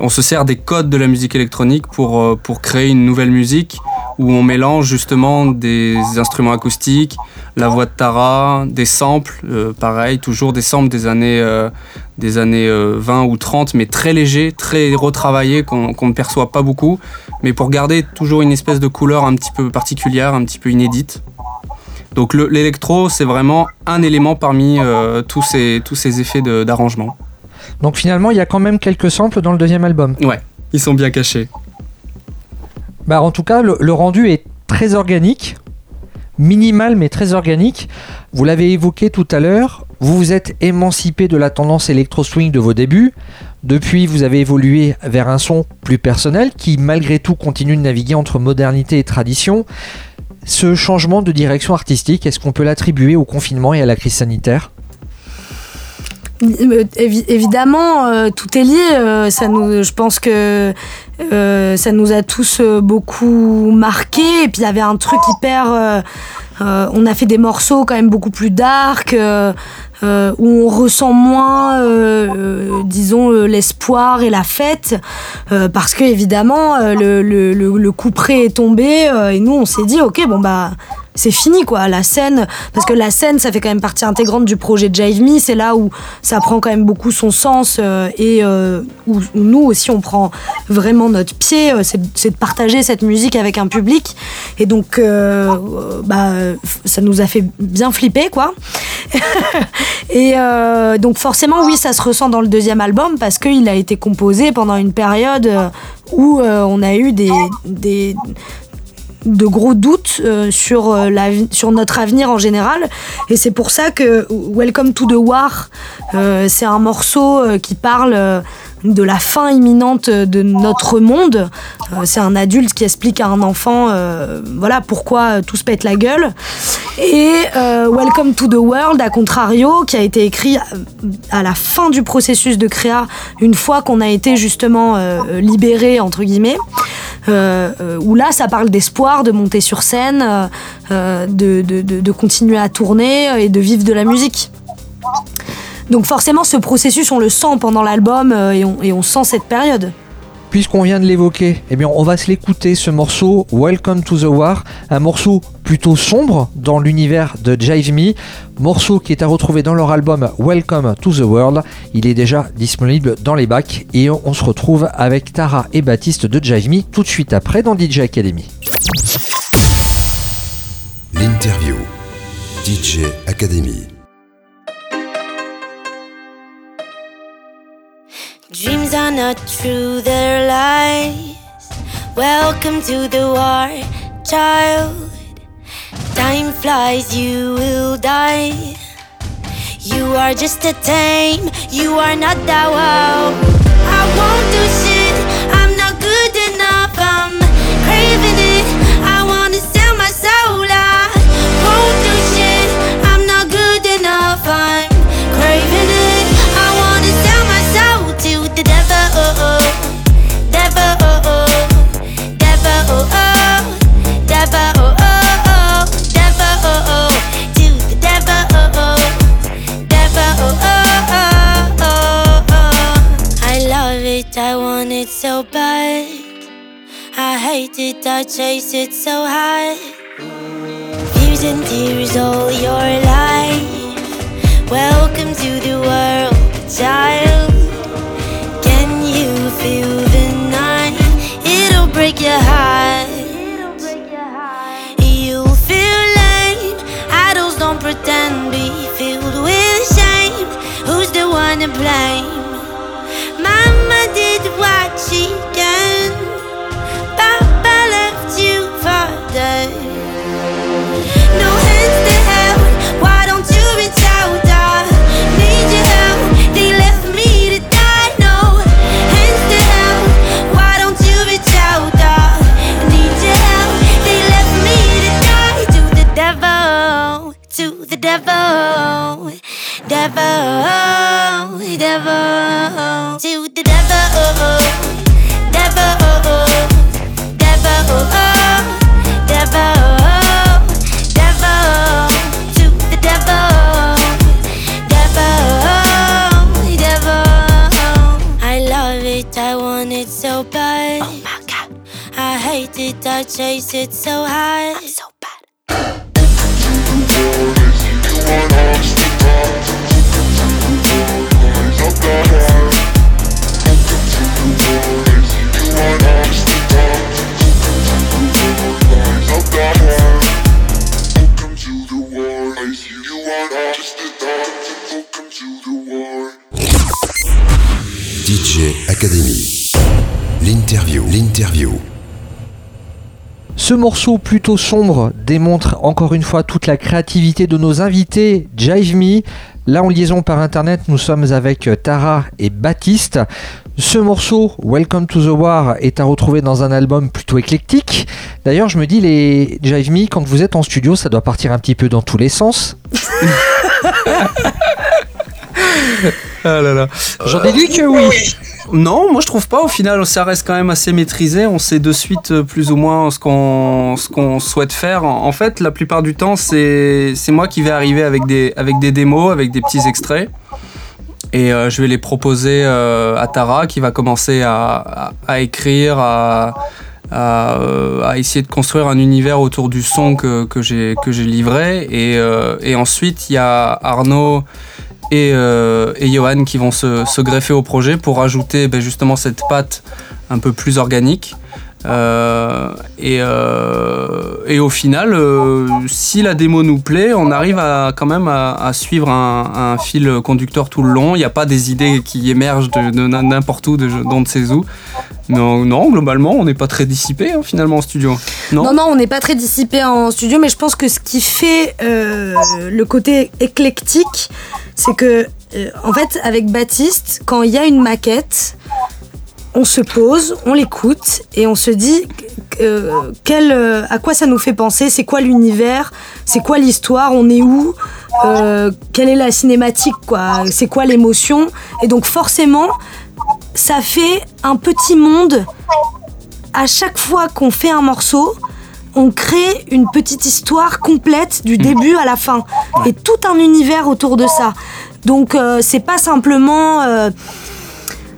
on se sert des codes de la musique électronique pour euh, pour créer une nouvelle musique où on mélange justement des instruments acoustiques la voix de Tara, des samples, euh, pareil, toujours des samples des années, euh, des années euh, 20 ou 30, mais très légers, très retravaillés, qu'on ne perçoit pas beaucoup, mais pour garder toujours une espèce de couleur un petit peu particulière, un petit peu inédite. Donc le- l'électro, c'est vraiment un élément parmi tous, ces, tous ces effets d'arrangement. Donc finalement, il y a quand même quelques samples dans le deuxième album. Ouais, ils sont bien cachés. Bah, en tout cas, le, le rendu est très organique, minimal mais très organique. Vous l'avez évoqué tout à l'heure, vous vous êtes émancipé de la tendance électro-swing de vos débuts. Depuis, vous avez évolué vers un son plus personnel qui, malgré tout, continue de naviguer entre modernité et tradition. Ce changement de direction artistique, est-ce qu'on peut l'attribuer au confinement et à la crise sanitaire? Évi- évidemment, euh, tout est lié. euh, ça je pense que euh, ça nous a tous euh, beaucoup marqué. Et puis il y avait un truc hyper. euh, euh, on a fait des morceaux quand même beaucoup plus dark, euh, euh, où on ressent moins, euh, euh, disons, euh, l'espoir et la fête, euh, parce que évidemment euh, le, le, coup près est tombé euh, et nous on s'est dit ok bon bah c'est fini quoi. La scène, parce que la scène, ça fait quand même partie intégrante du projet Jive Me. C'est là où ça prend quand même beaucoup son sens euh, et euh, où nous aussi on prend vraiment notre pied. euh, c'est de partager cette musique avec un public. Et donc, bah, ça nous a fait bien flipper quoi. et donc forcément, oui, ça se ressent dans le deuxième album parce qu'il a été composé pendant une période où on a eu des, de gros doutes euh, sur, euh, sur notre avenir en général. Et c'est pour ça que Welcome to the War, euh, c'est un morceau qui parle de la fin imminente de notre monde. Euh, c'est un adulte qui explique à un enfant euh, voilà, pourquoi tout se pète la gueule. Et euh, Welcome to the World, à contrario, qui a été écrit à la fin du processus de créa, une fois qu'on a été justement euh, libéré, entre guillemets, euh, euh, où là, ça parle d'espoir, de monter sur scène, euh, euh, de- de continuer à tourner et de vivre de la musique. Donc forcément, ce processus, on le sent pendant l'album euh, et, on, et on sent cette période. Puisqu'on vient de l'évoquer, eh bien on va se l'écouter ce morceau Welcome to the War, un morceau plutôt sombre dans l'univers de Jive Me, morceau qui est à retrouver dans leur album Welcome to the World. Il est déjà disponible dans les bacs et on se retrouve avec Tara et Baptiste de Jive Me tout de suite après dans DJ Academy. L'interview. DJ Academy. Dreams are not true, they're lies. Welcome to the war, child. Time flies, you will die. You are just a tame, you are not that wow. I won't do shit, I chase it so hard. Fears and tears all your life. Devil. Devil. To the devil. Devil. Devil. I want it so bad. Oh my god. I hate it, I chase it so hard. Academy. L'interview. L'interview. Ce morceau plutôt sombre démontre encore une fois toute la créativité de nos invités Jive Me. Là en liaison par internet, nous sommes avec Tara et Baptiste. Ce morceau, Welcome to the War, est à retrouver dans un album plutôt éclectique. D'ailleurs, je me dis, les Jive Me, quand vous êtes en studio, ça doit partir un petit peu dans tous les sens. Ah là là. J'en déduis que oui. Non, moi je trouve pas. Au final, ça reste quand même assez maîtrisé. On sait de suite euh, plus ou moins ce qu'on ce qu'on souhaite faire. En fait, la plupart du temps, c'est c'est moi qui vais arriver avec des démos, avec des petits extraits. Et euh, je vais les proposer euh, à Tara qui va commencer à, écrire, à, à, essayer de construire un univers autour du son que, que j'ai livré. Et ensuite, il y a Arnaud et, euh, et Johan qui vont se, greffer au projet pour ajouter ben, justement cette patte un peu plus organique. Euh, et, euh, et au final, euh, si la démo nous plaît, on arrive quand même à, suivre un, fil conducteur tout le long. Il n'y a pas des idées qui émergent de, de n'importe où, de, d'on ne sait où. Non, globalement, on n'est pas très dissipé hein, finalement en studio. Non, Non, non, on n'est pas très dissipé en studio, mais je pense que ce qui fait le côté éclectique, c'est que, en fait, avec Baptiste, quand il y a une maquette, on se pose, on l'écoute et on se dit euh, quel, euh, à quoi ça nous fait penser, c'est quoi l'univers, c'est quoi l'histoire, on est où, euh, quelle est la cinématique, quoi, c'est quoi l'émotion? Et donc forcément, ça fait un petit monde. À chaque fois qu'on fait un morceau, on crée une petite histoire complète du début à la fin et tout un univers autour de ça. Donc c'est pas simplement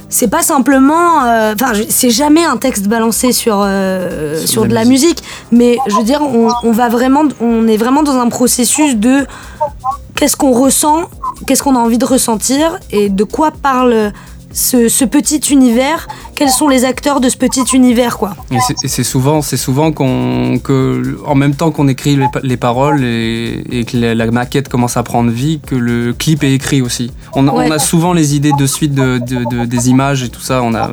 c'est pas simplement euh, enfin c'est jamais un texte balancé sur euh, sur de la musique mais je veux dire on, on va vraiment on est vraiment dans un processus de qu'est-ce qu'on ressent qu'est-ce qu'on a envie de ressentir et de quoi parle ce, ce petit univers quels sont les acteurs de ce petit univers quoi Et c'est- souvent, c'est souvent qu'on, que, en même temps qu'on écrit les, pa- les paroles et, et que la, la maquette commence à prendre vie, que le clip est écrit aussi. On, a- Ouais. on a souvent les idées de suite de, de- de- des images et tout ça. On a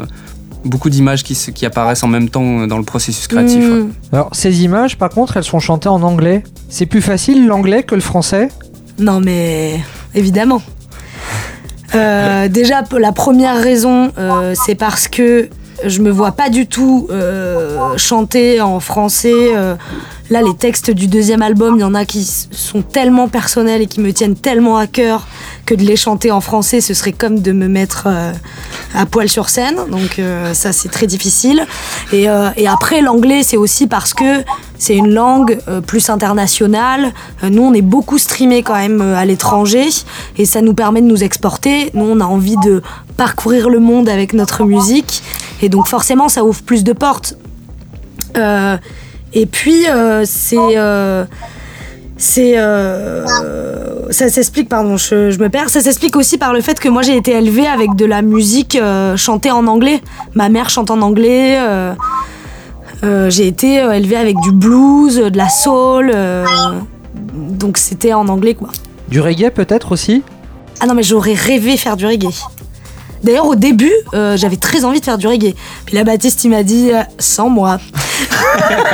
beaucoup d'images qui, qui apparaissent en même temps dans le processus créatif. Mm. ouais. Alors, ces images, par contre, elles sont chantées en anglais. C'est plus facile l'anglais que le français? Non, mais évidemment. Euh, déjà, la première raison, euh, c'est parce que je me vois pas du tout euh, chanter en français. Là, les textes du deuxième album, il y en a qui sont tellement personnels et qui me tiennent tellement à cœur que de les chanter en français, ce serait comme de me mettre euh, à poil sur scène. Donc euh, ça, c'est très difficile. Et, euh, et après, l'anglais, c'est aussi parce que c'est une langue euh, plus internationale. Euh, nous, on est beaucoup streamé quand même à l'étranger et ça nous permet de nous exporter. Nous, on a envie de parcourir le monde avec notre musique et donc forcément, ça ouvre plus de portes. Et puis, euh, c'est. euh, c'est euh, ça s'explique pardon je, je me perds. Ça s'explique aussi par le fait que moi j'ai été élevée avec de la musique chantée en anglais. Ma mère chante en anglais j'ai été élevée avec du blues de la soul donc c'était en anglais quoi. Du reggae peut-être aussi? Ah non mais j'aurais rêvé faire du reggae D'ailleurs, au début, euh, j'avais très envie de faire du reggae. Puis là, Baptiste, il m'a dit euh, sans moi.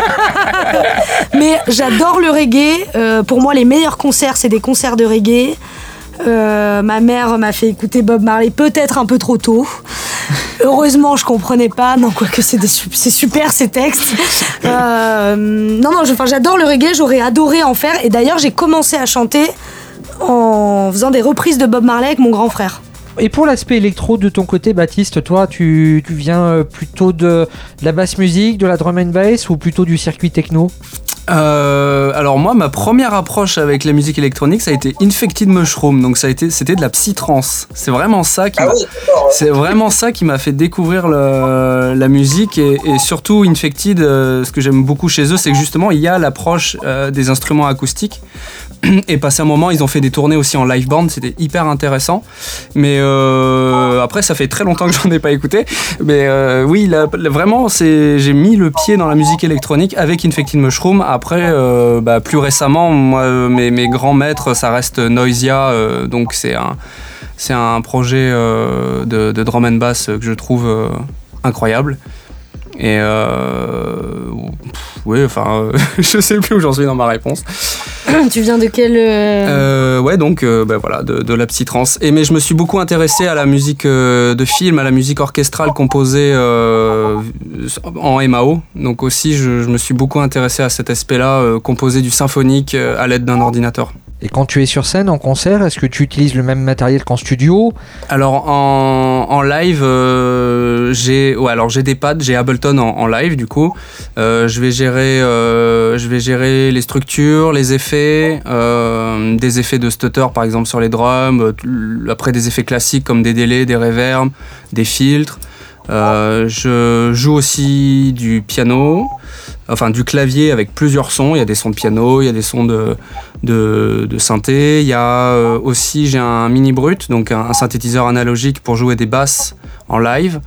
Mais j'adore le reggae. Euh, pour moi, les meilleurs concerts, c'est des concerts de reggae. Ma mère m'a fait écouter Bob Marley peut-être un peu trop tôt. Heureusement, je comprenais pas. Non, quoique c'est super ces textes. Non, non, j'adore le reggae. J'aurais adoré en faire. Et d'ailleurs, j'ai commencé à chanter en faisant des reprises de Bob Marley avec mon grand frère. Et pour l'aspect électro de ton côté, Baptiste, toi, tu, tu viens euh, plutôt de, de la basse musique, de la drum and bass ou plutôt du circuit techno? Euh, alors moi, ma première approche avec la musique électronique, ça a été Infected Mushroom, donc ça a été, c'était de la psytrance. C'est vraiment ça qui Ah oui. C'est vraiment ça qui m'a fait découvrir le- la musique et, et surtout Infected, euh, ce que j'aime beaucoup chez eux, c'est que justement il y a l'approche euh, des instruments acoustiques. Et passé un moment, ils ont fait des tournées aussi en live band, c'était hyper intéressant. Mais euh, après, ça fait très longtemps que j'en ai pas écouté. Mais euh, oui, là, vraiment, j'ai mis le pied dans la musique électronique avec Infected Mushroom. Après, euh, bah, plus récemment, moi, mes, grands maîtres, ça reste Noisia, donc c'est un c'est un projet de, de drum and bass que je trouve incroyable. Et euh, pff, oui, enfin, euh, je sais plus où j'en suis dans ma réponse. tu viens de quel. euh, Euh, ouais, donc euh, bah, voilà, de, de la psytrance. Et mais je me suis beaucoup intéressé à la musique de film, à la musique orchestrale composée en MAO. Donc aussi, je, je me suis beaucoup intéressé à cet aspect-là, composé du symphonique à l'aide d'un ordinateur. Et quand tu es sur scène en concert, est-ce que tu utilises le même matériel qu'en studio? Alors en, live, euh, j'ai des pads, j'ai Ableton en, live du coup. Euh, je vais gérer, euh, je vais gérer les structures, les effets, des effets de stutter par exemple sur les drums. Après des effets classiques comme des délais, des reverbs, des filtres. Je joue aussi du piano, enfin du clavier avec plusieurs sons. Il y a des sons de piano, il y a des sons de, de, de synthé. Il y a euh, aussi, j'ai un mini brut, donc un, un synthétiseur analogique pour jouer des basses en live.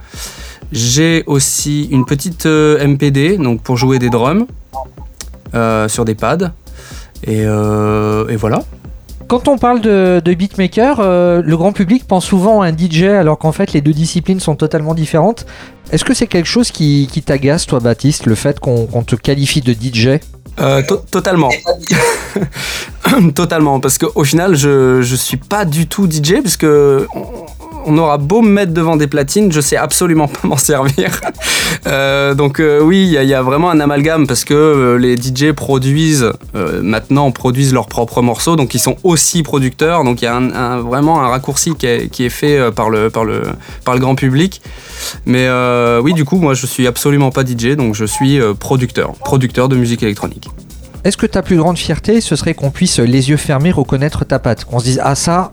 J'ai aussi une petite euh, MPD, donc pour jouer des drums euh, sur des pads. Et, euh, et voilà. Quand on parle de, de beatmaker, euh, le grand public pense souvent à un DJ alors qu'en fait les deux disciplines sont totalement différentes. Est-ce que c'est quelque chose qui, qui t'agace, toi, Baptiste, le fait qu'on te qualifie de DJ Euh, to- totalement. Totalement, parce qu'au final, je, je suis pas du tout DJ, parce on, aura beau me mettre devant des platines, je sais absolument pas m'en servir. Euh, donc euh, oui, il y, a- vraiment un amalgame, parce que euh, les DJ produisent, maintenant, produisent leurs propres morceaux, donc ils sont aussi producteurs, donc il y a vraiment un raccourci qui est, qui est fait par le, par, le, par le grand public. Mais oui, du coup, moi, je suis absolument pas DJ, donc je suis producteur, producteur de musique électronique. Est-ce que ta plus grande fierté, ce serait qu'on puisse, les yeux fermés, reconnaître ta patte Qu'on se dise, ah ça,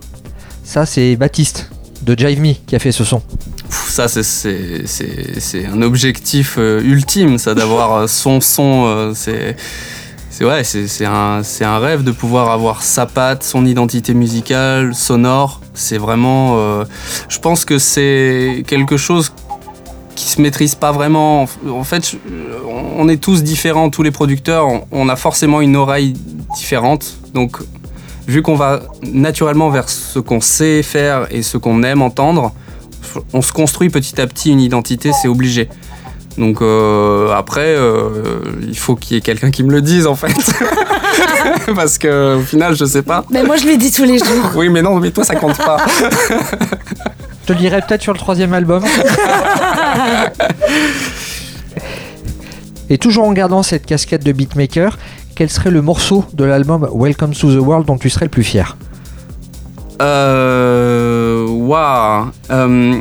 ça c'est Baptiste de Jive Me qui a fait ce son. Ça, c'est- un objectif euh, ultime, ça, d'avoir euh, son son. euh, c'est un, rêve de pouvoir avoir sa patte, son identité musicale, sonore. C'est vraiment. je pense que c'est quelque chose qui se maîtrise pas vraiment. En fait, je- on est tous différents, tous les producteurs. On, a forcément une oreille différente. Donc, vu qu'on va naturellement vers ce qu'on sait faire et ce qu'on aime entendre, on se construit petit à petit une identité, c'est obligé. Donc euh, après, euh, il faut qu'il y ait quelqu'un qui me le dise en fait. Parce que au final, je sais pas. Mais moi, je le dis tous les jours. Oui, mais non, mais toi, ça compte pas. Je te le dirai peut-être sur le troisième album. Et toujours en gardant cette casquette de beatmaker, quel serait le morceau de l'album Welcome to the World dont tu serais le plus fier? Euh, Waouh. Euh,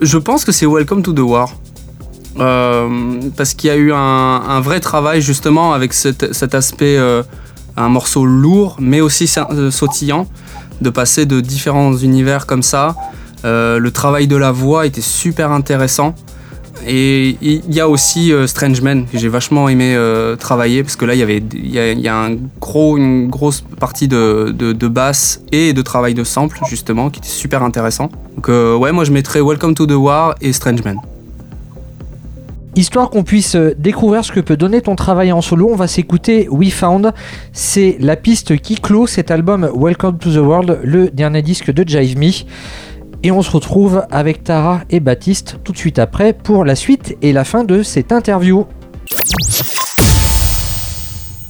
je pense que c'est Welcome to the War. Euh, parce qu'il y a eu un, vrai travail justement avec cet, aspect, euh, un morceau lourd mais aussi sa- sautillant, de passer de différents univers comme ça. Euh, le travail de la voix était super intéressant. Et il y a aussi euh, Strange Man que j'ai vachement aimé euh, travailler parce que là il y avait a, une grosse partie de, de, basse et de travail de sample justement qui était super intéressant. Donc ouais moi je mettrais Welcome to the War et Strange Man. Histoire qu'on puisse découvrir ce que peut donner ton travail en solo, on va s'écouter We Found. C'est la piste qui clôt cet album Welcome to the World, le dernier disque de Jive Me. Et on se retrouve avec Tara et Baptiste tout de suite après pour la suite et la fin de cette interview.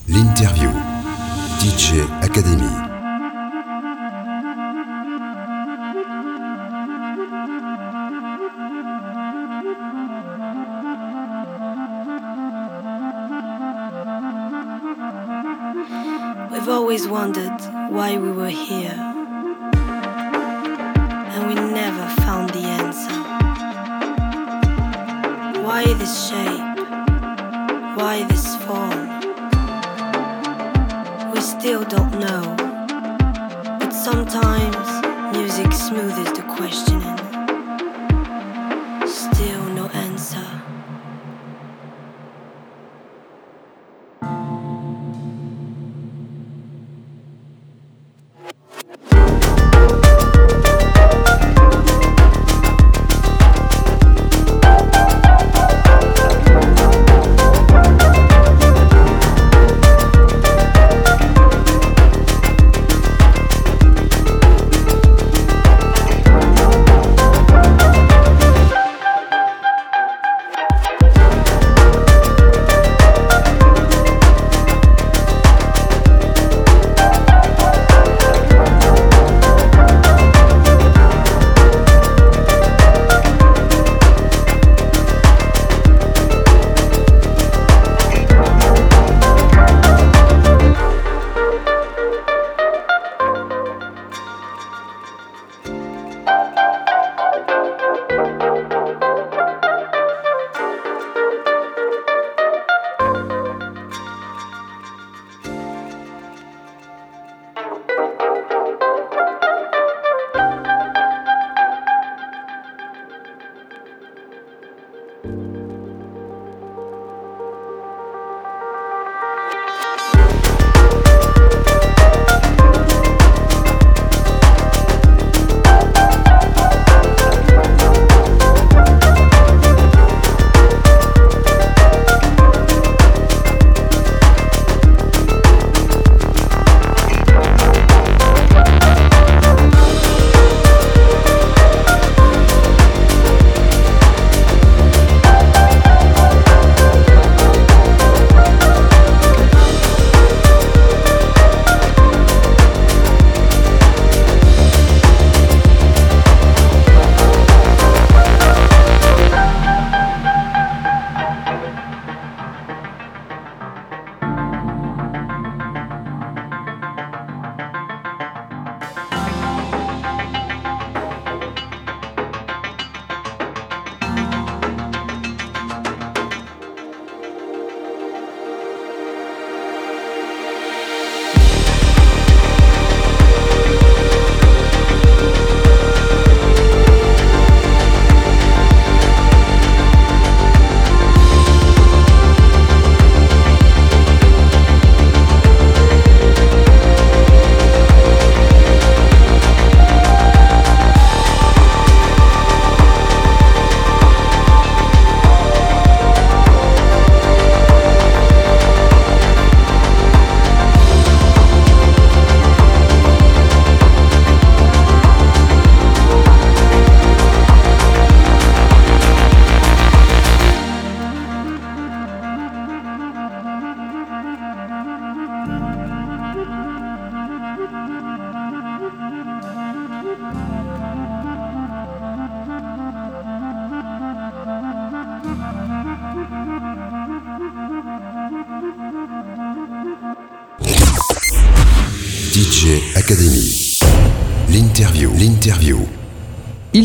L'interview. DJ Academy. We've always wondered why we were here, this shape? Why this form? We still don't know, but sometimes music smoothes the questioning.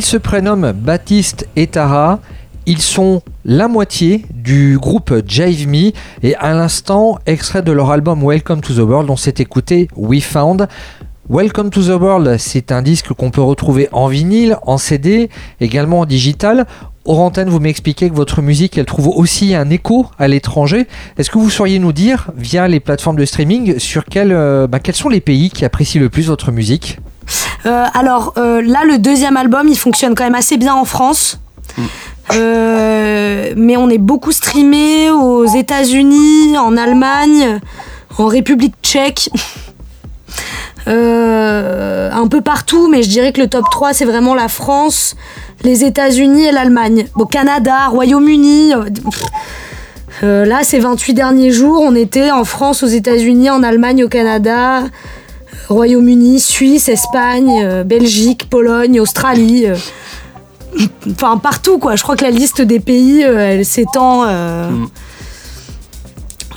Se prénomment Baptiste et Tara. Ils sont la moitié du groupe Jive Me et à l'instant, extrait de leur album Welcome to the World, on s'est écouté We Found. Welcome to the World, c'est un disque qu'on peut retrouver en vinyle, en CD, également en digital. Orantène, vous m'expliquez que votre musique, elle trouve aussi un écho à l'étranger. Est-ce que vous sauriez nous dire, via les plateformes de streaming, sur euh, bah, quels sont les pays qui apprécient le plus votre musique? Alors euh, là, le deuxième album, il fonctionne quand même assez bien en France. Euh, mais on est beaucoup streamé aux États-Unis, en Allemagne, en République tchèque. Euh, un peu partout, mais je dirais que le top 3, c'est vraiment la France, les États-Unis et l'Allemagne. Bon, Canada, Royaume-Uni. euh. Euh, là, ces 28 derniers jours, on était en France, aux États-Unis, en Allemagne, au Canada, Royaume-Uni, Suisse, Espagne, euh, Belgique, Pologne, Australie. euh, Enfin, partout, quoi. Je crois que la liste des pays, euh, elle s'étend. euh,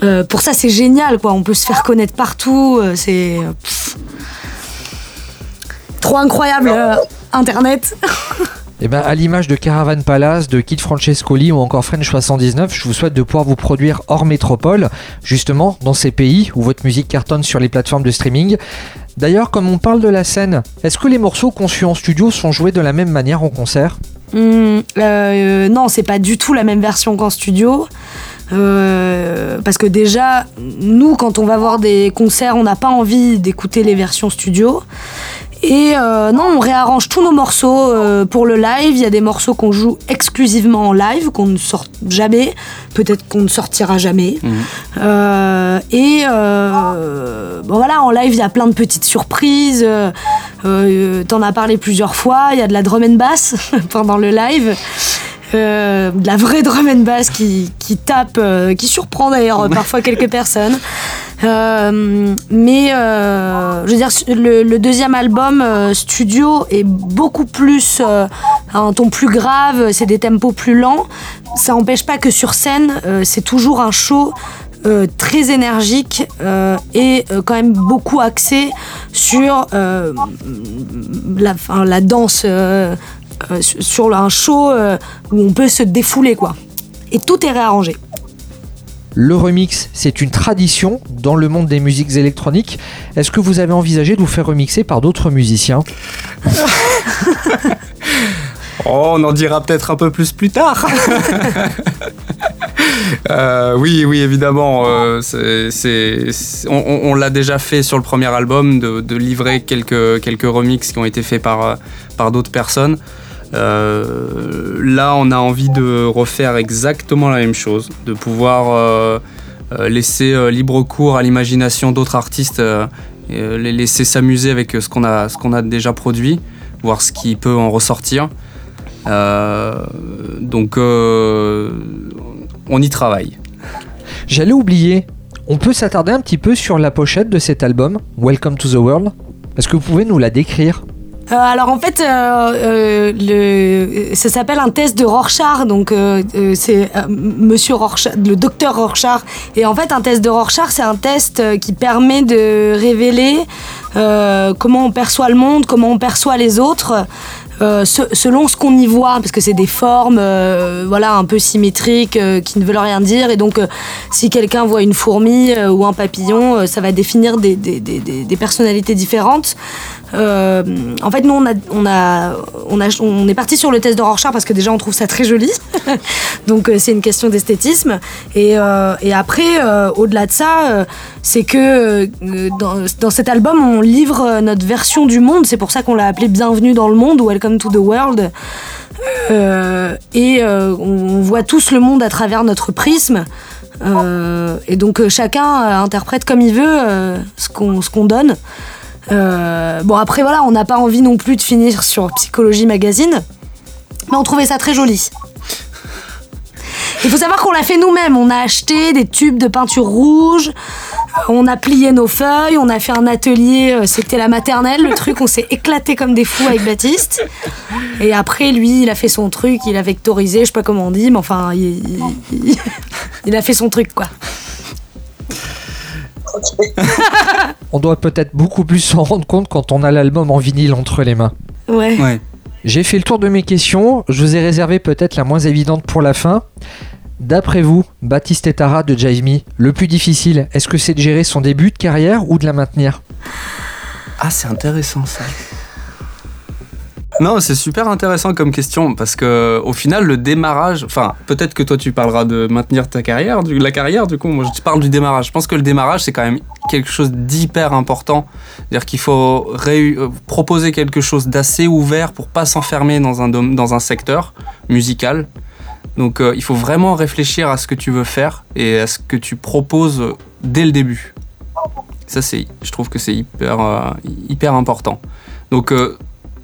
euh, pour ça, c'est génial, quoi. On peut se faire connaître partout. euh, c'est. Trop incroyable, euh, Internet. Eh ben, à l'image de Caravan Palace, de Kid Francescoli ou encore French 79, je vous souhaite de pouvoir vous produire hors métropole, justement dans ces pays où votre musique cartonne sur les plateformes de streaming. D'ailleurs, comme on parle de la scène, est-ce que les morceaux conçus en studio sont joués de la même manière en concert? Hum, euh, non, c'est pas du tout la même version qu'en studio. Euh, parce que déjà, nous, quand on va voir des concerts, on n'a pas envie d'écouter les versions studio. Et euh, non, on réarrange tous nos morceaux euh, pour le live. Il y a des morceaux qu'on joue exclusivement en live, qu'on ne sort jamais. Peut-être qu'on ne sortira jamais. Euh, et euh, bon voilà, en live, il y a plein de petites surprises. Euh, euh, T'en as parlé plusieurs fois. Il y a de la drum and bass pendant le live. Euh, de la vraie drum and bass qui, qui tape, euh, qui surprend d'ailleurs parfois quelques personnes. Euh, mais euh, le, deuxième album euh, studio est beaucoup plus un ton plus grave, c'est des tempos plus lents. Ça n'empêche pas que sur scène, c'est toujours un show très énergique et quand même beaucoup axé sur la, danse, sur- un show où on peut se défouler quoi. Et tout est réarrangé. Le remix, c'est une tradition dans le monde des musiques électroniques. Est-ce que vous avez envisagé de vous faire remixer par d'autres musiciens Oh, on en dira peut-être un peu plus plus tard. Euh, oui, oui, évidemment. euh, on l'a déjà fait sur le premier album de, livrer quelques, remixes qui ont été faits par, euh, par d'autres personnes. Euh, là, on a envie de refaire exactement la même chose, de pouvoir euh, euh, laisser libre cours à l'imagination d'autres artistes, les laisser s'amuser avec ce qu'on a, déjà produit, voir ce qui peut en ressortir. Donc, on y travaille. J'allais oublier, on peut s'attarder un petit peu sur la pochette de cet album, Welcome to the World. Est-ce que vous pouvez nous la décrire? Euh, alors en fait, euh, euh, ça s'appelle un test de Rorschach, donc c'est Monsieur Rorschach, le docteur Rorschach. Et en fait, un test de Rorschach, c'est un test qui permet de révéler comment on perçoit le monde, comment on perçoit les autres. se- selon ce qu'on y voit, parce que c'est des formes, voilà, un peu symétriques, qui ne veulent rien dire. Et donc, si quelqu'un voit une fourmi ou un papillon, ça va définir des personnalités différentes. Euh, en fait, nous, on, a, on, a, on, est parti sur le test de Rorschach parce que déjà, on trouve ça très joli. Donc, euh, c'est une question d'esthétisme. Et, euh, après, au-delà de ça, c'est que dans, dans cet album, on livre notre version du monde. C'est pour ça qu'on l'a appelé Bienvenue dans le monde Welcome to the World. Et on, voit tous le monde à travers notre prisme. Et donc chacun interprète comme il veut ce qu'on donne. Euh, bon après voilà, on n'a pas envie non plus de finir sur Psychologie Magazine, mais on trouvait ça très joli. Il faut savoir qu'on l'a fait nous-mêmes. On a acheté des tubes de peinture rouge, on a plié nos feuilles, on a fait un atelier, euh, c'était la maternelle, le truc, on s'est éclaté comme des fous avec Baptiste. Et après, lui, il a fait son truc, il a vectorisé, je sais pas comment on dit, mais enfin, il a fait son truc, quoi. On doit peut-être beaucoup plus s'en rendre compte quand on a l'album en vinyle entre les mains. Ouais. Ouais. J'ai fait le tour de mes questions, je vous ai réservé peut-être la moins évidente pour la fin. D'après vous, Baptiste et Tara de Jive Me, le plus difficile, est-ce que c'est de gérer son début de carrière ou de la maintenir? Ah, c'est intéressant ça. Non, c'est super intéressant comme question parce que au final, le démarrage, enfin, peut-être que toi tu parleras de maintenir ta carrière, la carrière, du coup, moi je parle du démarrage. Je pense que le démarrage c'est quand même quelque chose d'hyper important. C'est-à-dire qu'il faut euh, proposer quelque chose d'assez ouvert pour pas s'enfermer dans un, dans un secteur musical. Donc euh, il faut vraiment réfléchir à ce que tu veux faire et à ce que tu proposes dès le début. Ça, c'est, je trouve que c'est hyper, euh, hyper important. Donc,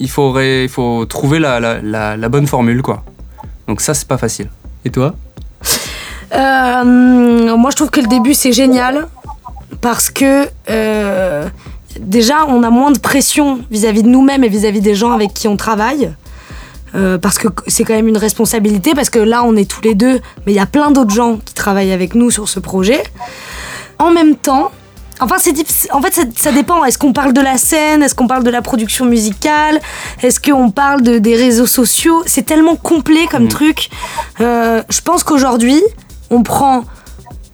il, faut il faut trouver la, la bonne formule, quoi. Donc ça, c'est pas facile. Et toi? Euh, moi, je trouve que le début, c'est génial parce que euh, déjà, on a moins de pression vis-à-vis de nous-mêmes et vis-à-vis des gens avec qui on travaille. Euh, parce que c'est quand même une responsabilité, parce que là, on est tous les deux, mais il y a plein d'autres gens qui travaillent avec nous sur ce projet. En même temps, enfin, c'est en fait, ça, ça dépend. Est-ce qu'on parle de la scène? Est-ce qu'on parle de la production musicale? Est-ce qu'on parle de, des réseaux sociaux? C'est tellement complet comme truc. Euh, je pense qu'aujourd'hui, on prend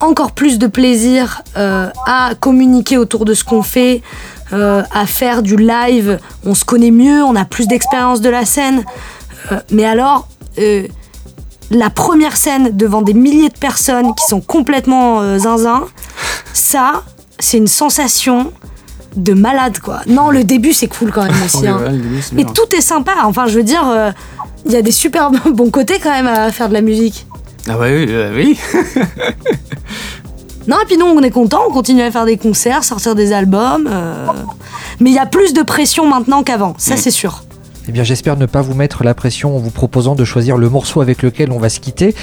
encore plus de plaisir euh, à communiquer autour de ce qu'on fait, euh, à faire du live. On se connaît mieux, on a plus d'expérience de la scène. Mais alors, la première scène devant des milliers de personnes qui sont complètement euh, zinzin, ça, c'est une sensation de malade, quoi. Non, le début, c'est cool quand même aussi. hein. Mais tout est sympa. Enfin, je veux dire, euh, il y a des super bons côtés quand même à faire de la musique. Ah ouais, oui, euh, oui. Non, et puis nous, on est content, on continue à faire des concerts, sortir des albums. euh, Mais il y a plus de pression maintenant qu'avant, ça Mm. c'est sûr. Eh bien, j'espère ne pas vous mettre la pression en vous proposant de choisir le morceau avec lequel on va se quitter.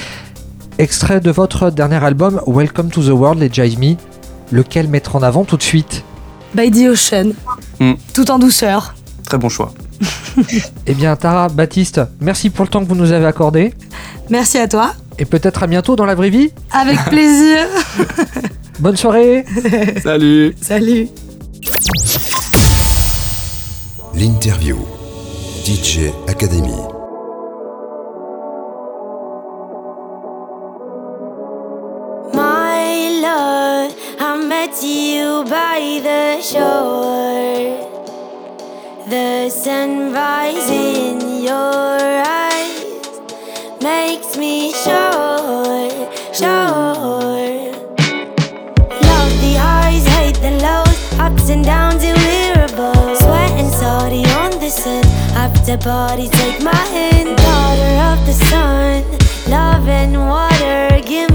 Extrait de votre dernier album, Welcome to the World, les Jive Me. Lequel mettre en avant tout de suite By the Ocean, Mm. tout en douceur. Très bon choix. Eh bien, Tara, Baptiste, merci pour le temps que vous nous avez accordé. Merci à toi. Et peut-être à bientôt dans la vraie vie. Avec plaisir. Bonne soirée Salut Salut. L'interview. DJ Academy. Met you by the shore. The sunrise in your eyes makes me sure, sure. Love the highs, hate the lows, ups and downs, above. Sweat and salty on the sun. After party, take my hand, daughter of the sun. Love and water, give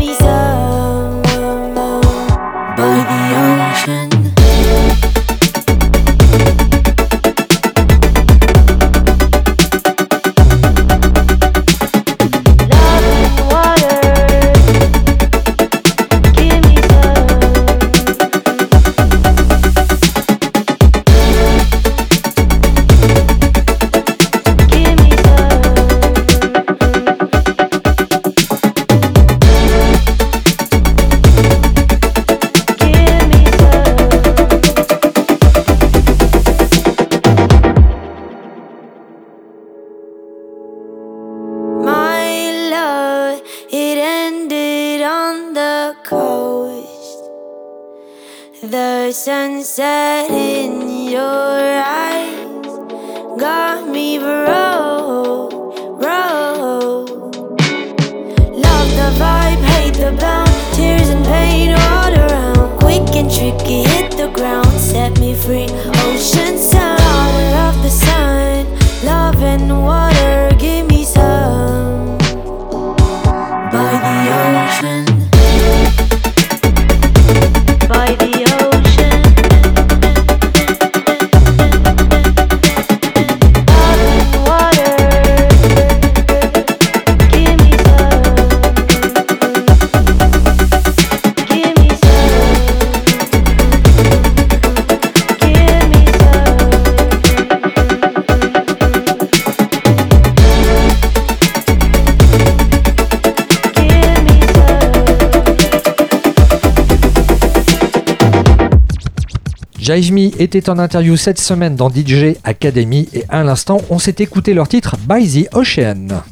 était en interview cette semaine dans DJ Academy et à l'instant, on s'est écouté leur titre By the Ocean.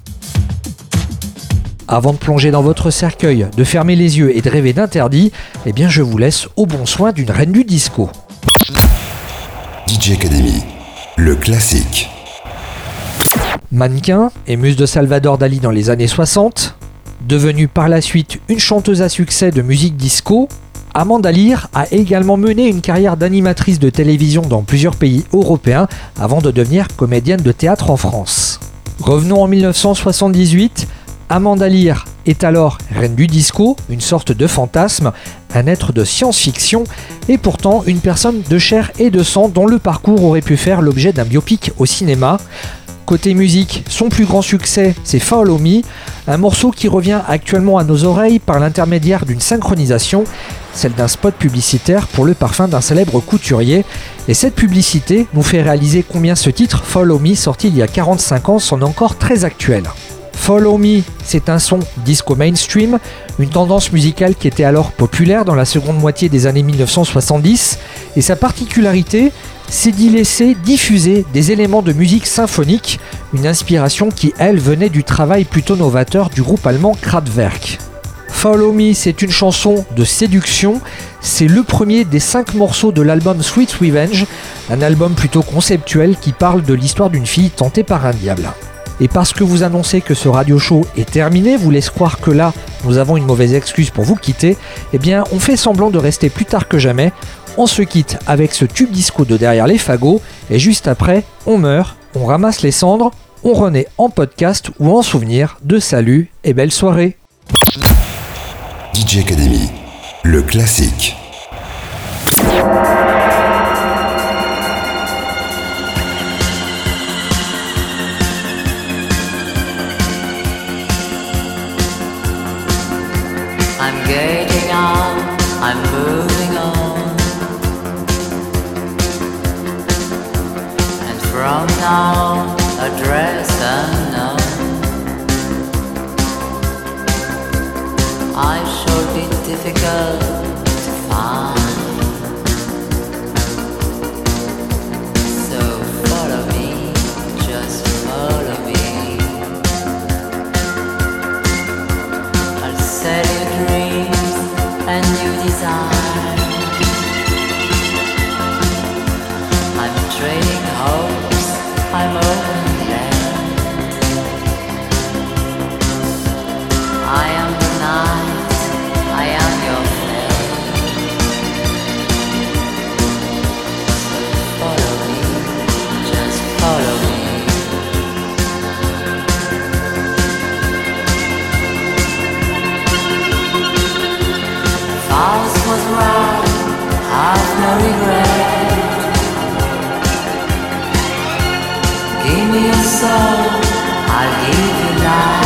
Avant de plonger dans votre cercueil, de fermer les yeux et de rêver d'interdit, eh bien je vous laisse au bon soin d'une reine du disco. DJ Academy, le classique. Mannequin et muse de Salvador Dali dans les années 60, devenue par la suite une chanteuse à succès de musique disco, Amanda Lear a également mené une carrière d'animatrice de télévision dans plusieurs pays européens avant de devenir comédienne de théâtre en France. Revenons en 1978, Amanda Lear est alors reine du disco, une sorte de fantasme, un être de science-fiction et pourtant une personne de chair et de sang dont le parcours aurait pu faire l'objet d'un biopic au cinéma. Côté musique, son plus grand succès, c'est Follow Me, un morceau qui revient actuellement à nos oreilles par l'intermédiaire d'une synchronisation, celle d'un spot publicitaire pour le parfum d'un célèbre couturier. Et cette publicité nous fait réaliser combien ce titre, Follow Me, sorti il y a 45 ans, sont encore très actuels. Follow Me, c'est un son disco mainstream, une tendance musicale qui était alors populaire dans la seconde moitié des années 1970, et sa particularité, c'est d'y laisser diffuser des éléments de musique symphonique, une inspiration qui, elle, venait du travail plutôt novateur du groupe allemand Kraftwerk. Follow Me, c'est une chanson de séduction, c'est le premier des cinq morceaux de l'album Sweet Revenge, un album plutôt conceptuel qui parle de l'histoire d'une fille tentée par un diable. Et parce que vous annoncez que ce radio show est terminé, vous laisse croire que là, nous avons une mauvaise excuse pour vous quitter, eh bien, on fait semblant de rester plus tard que jamais. On se quitte avec ce tube disco de derrière les fagots, et juste après, on meurt, on ramasse les cendres, on renaît en podcast ou en souvenir de salut et belle soirée. DJ Academy, le classique. From now, address unknown. I shall be difficult have no regret. Give me your soul, I'll give you life.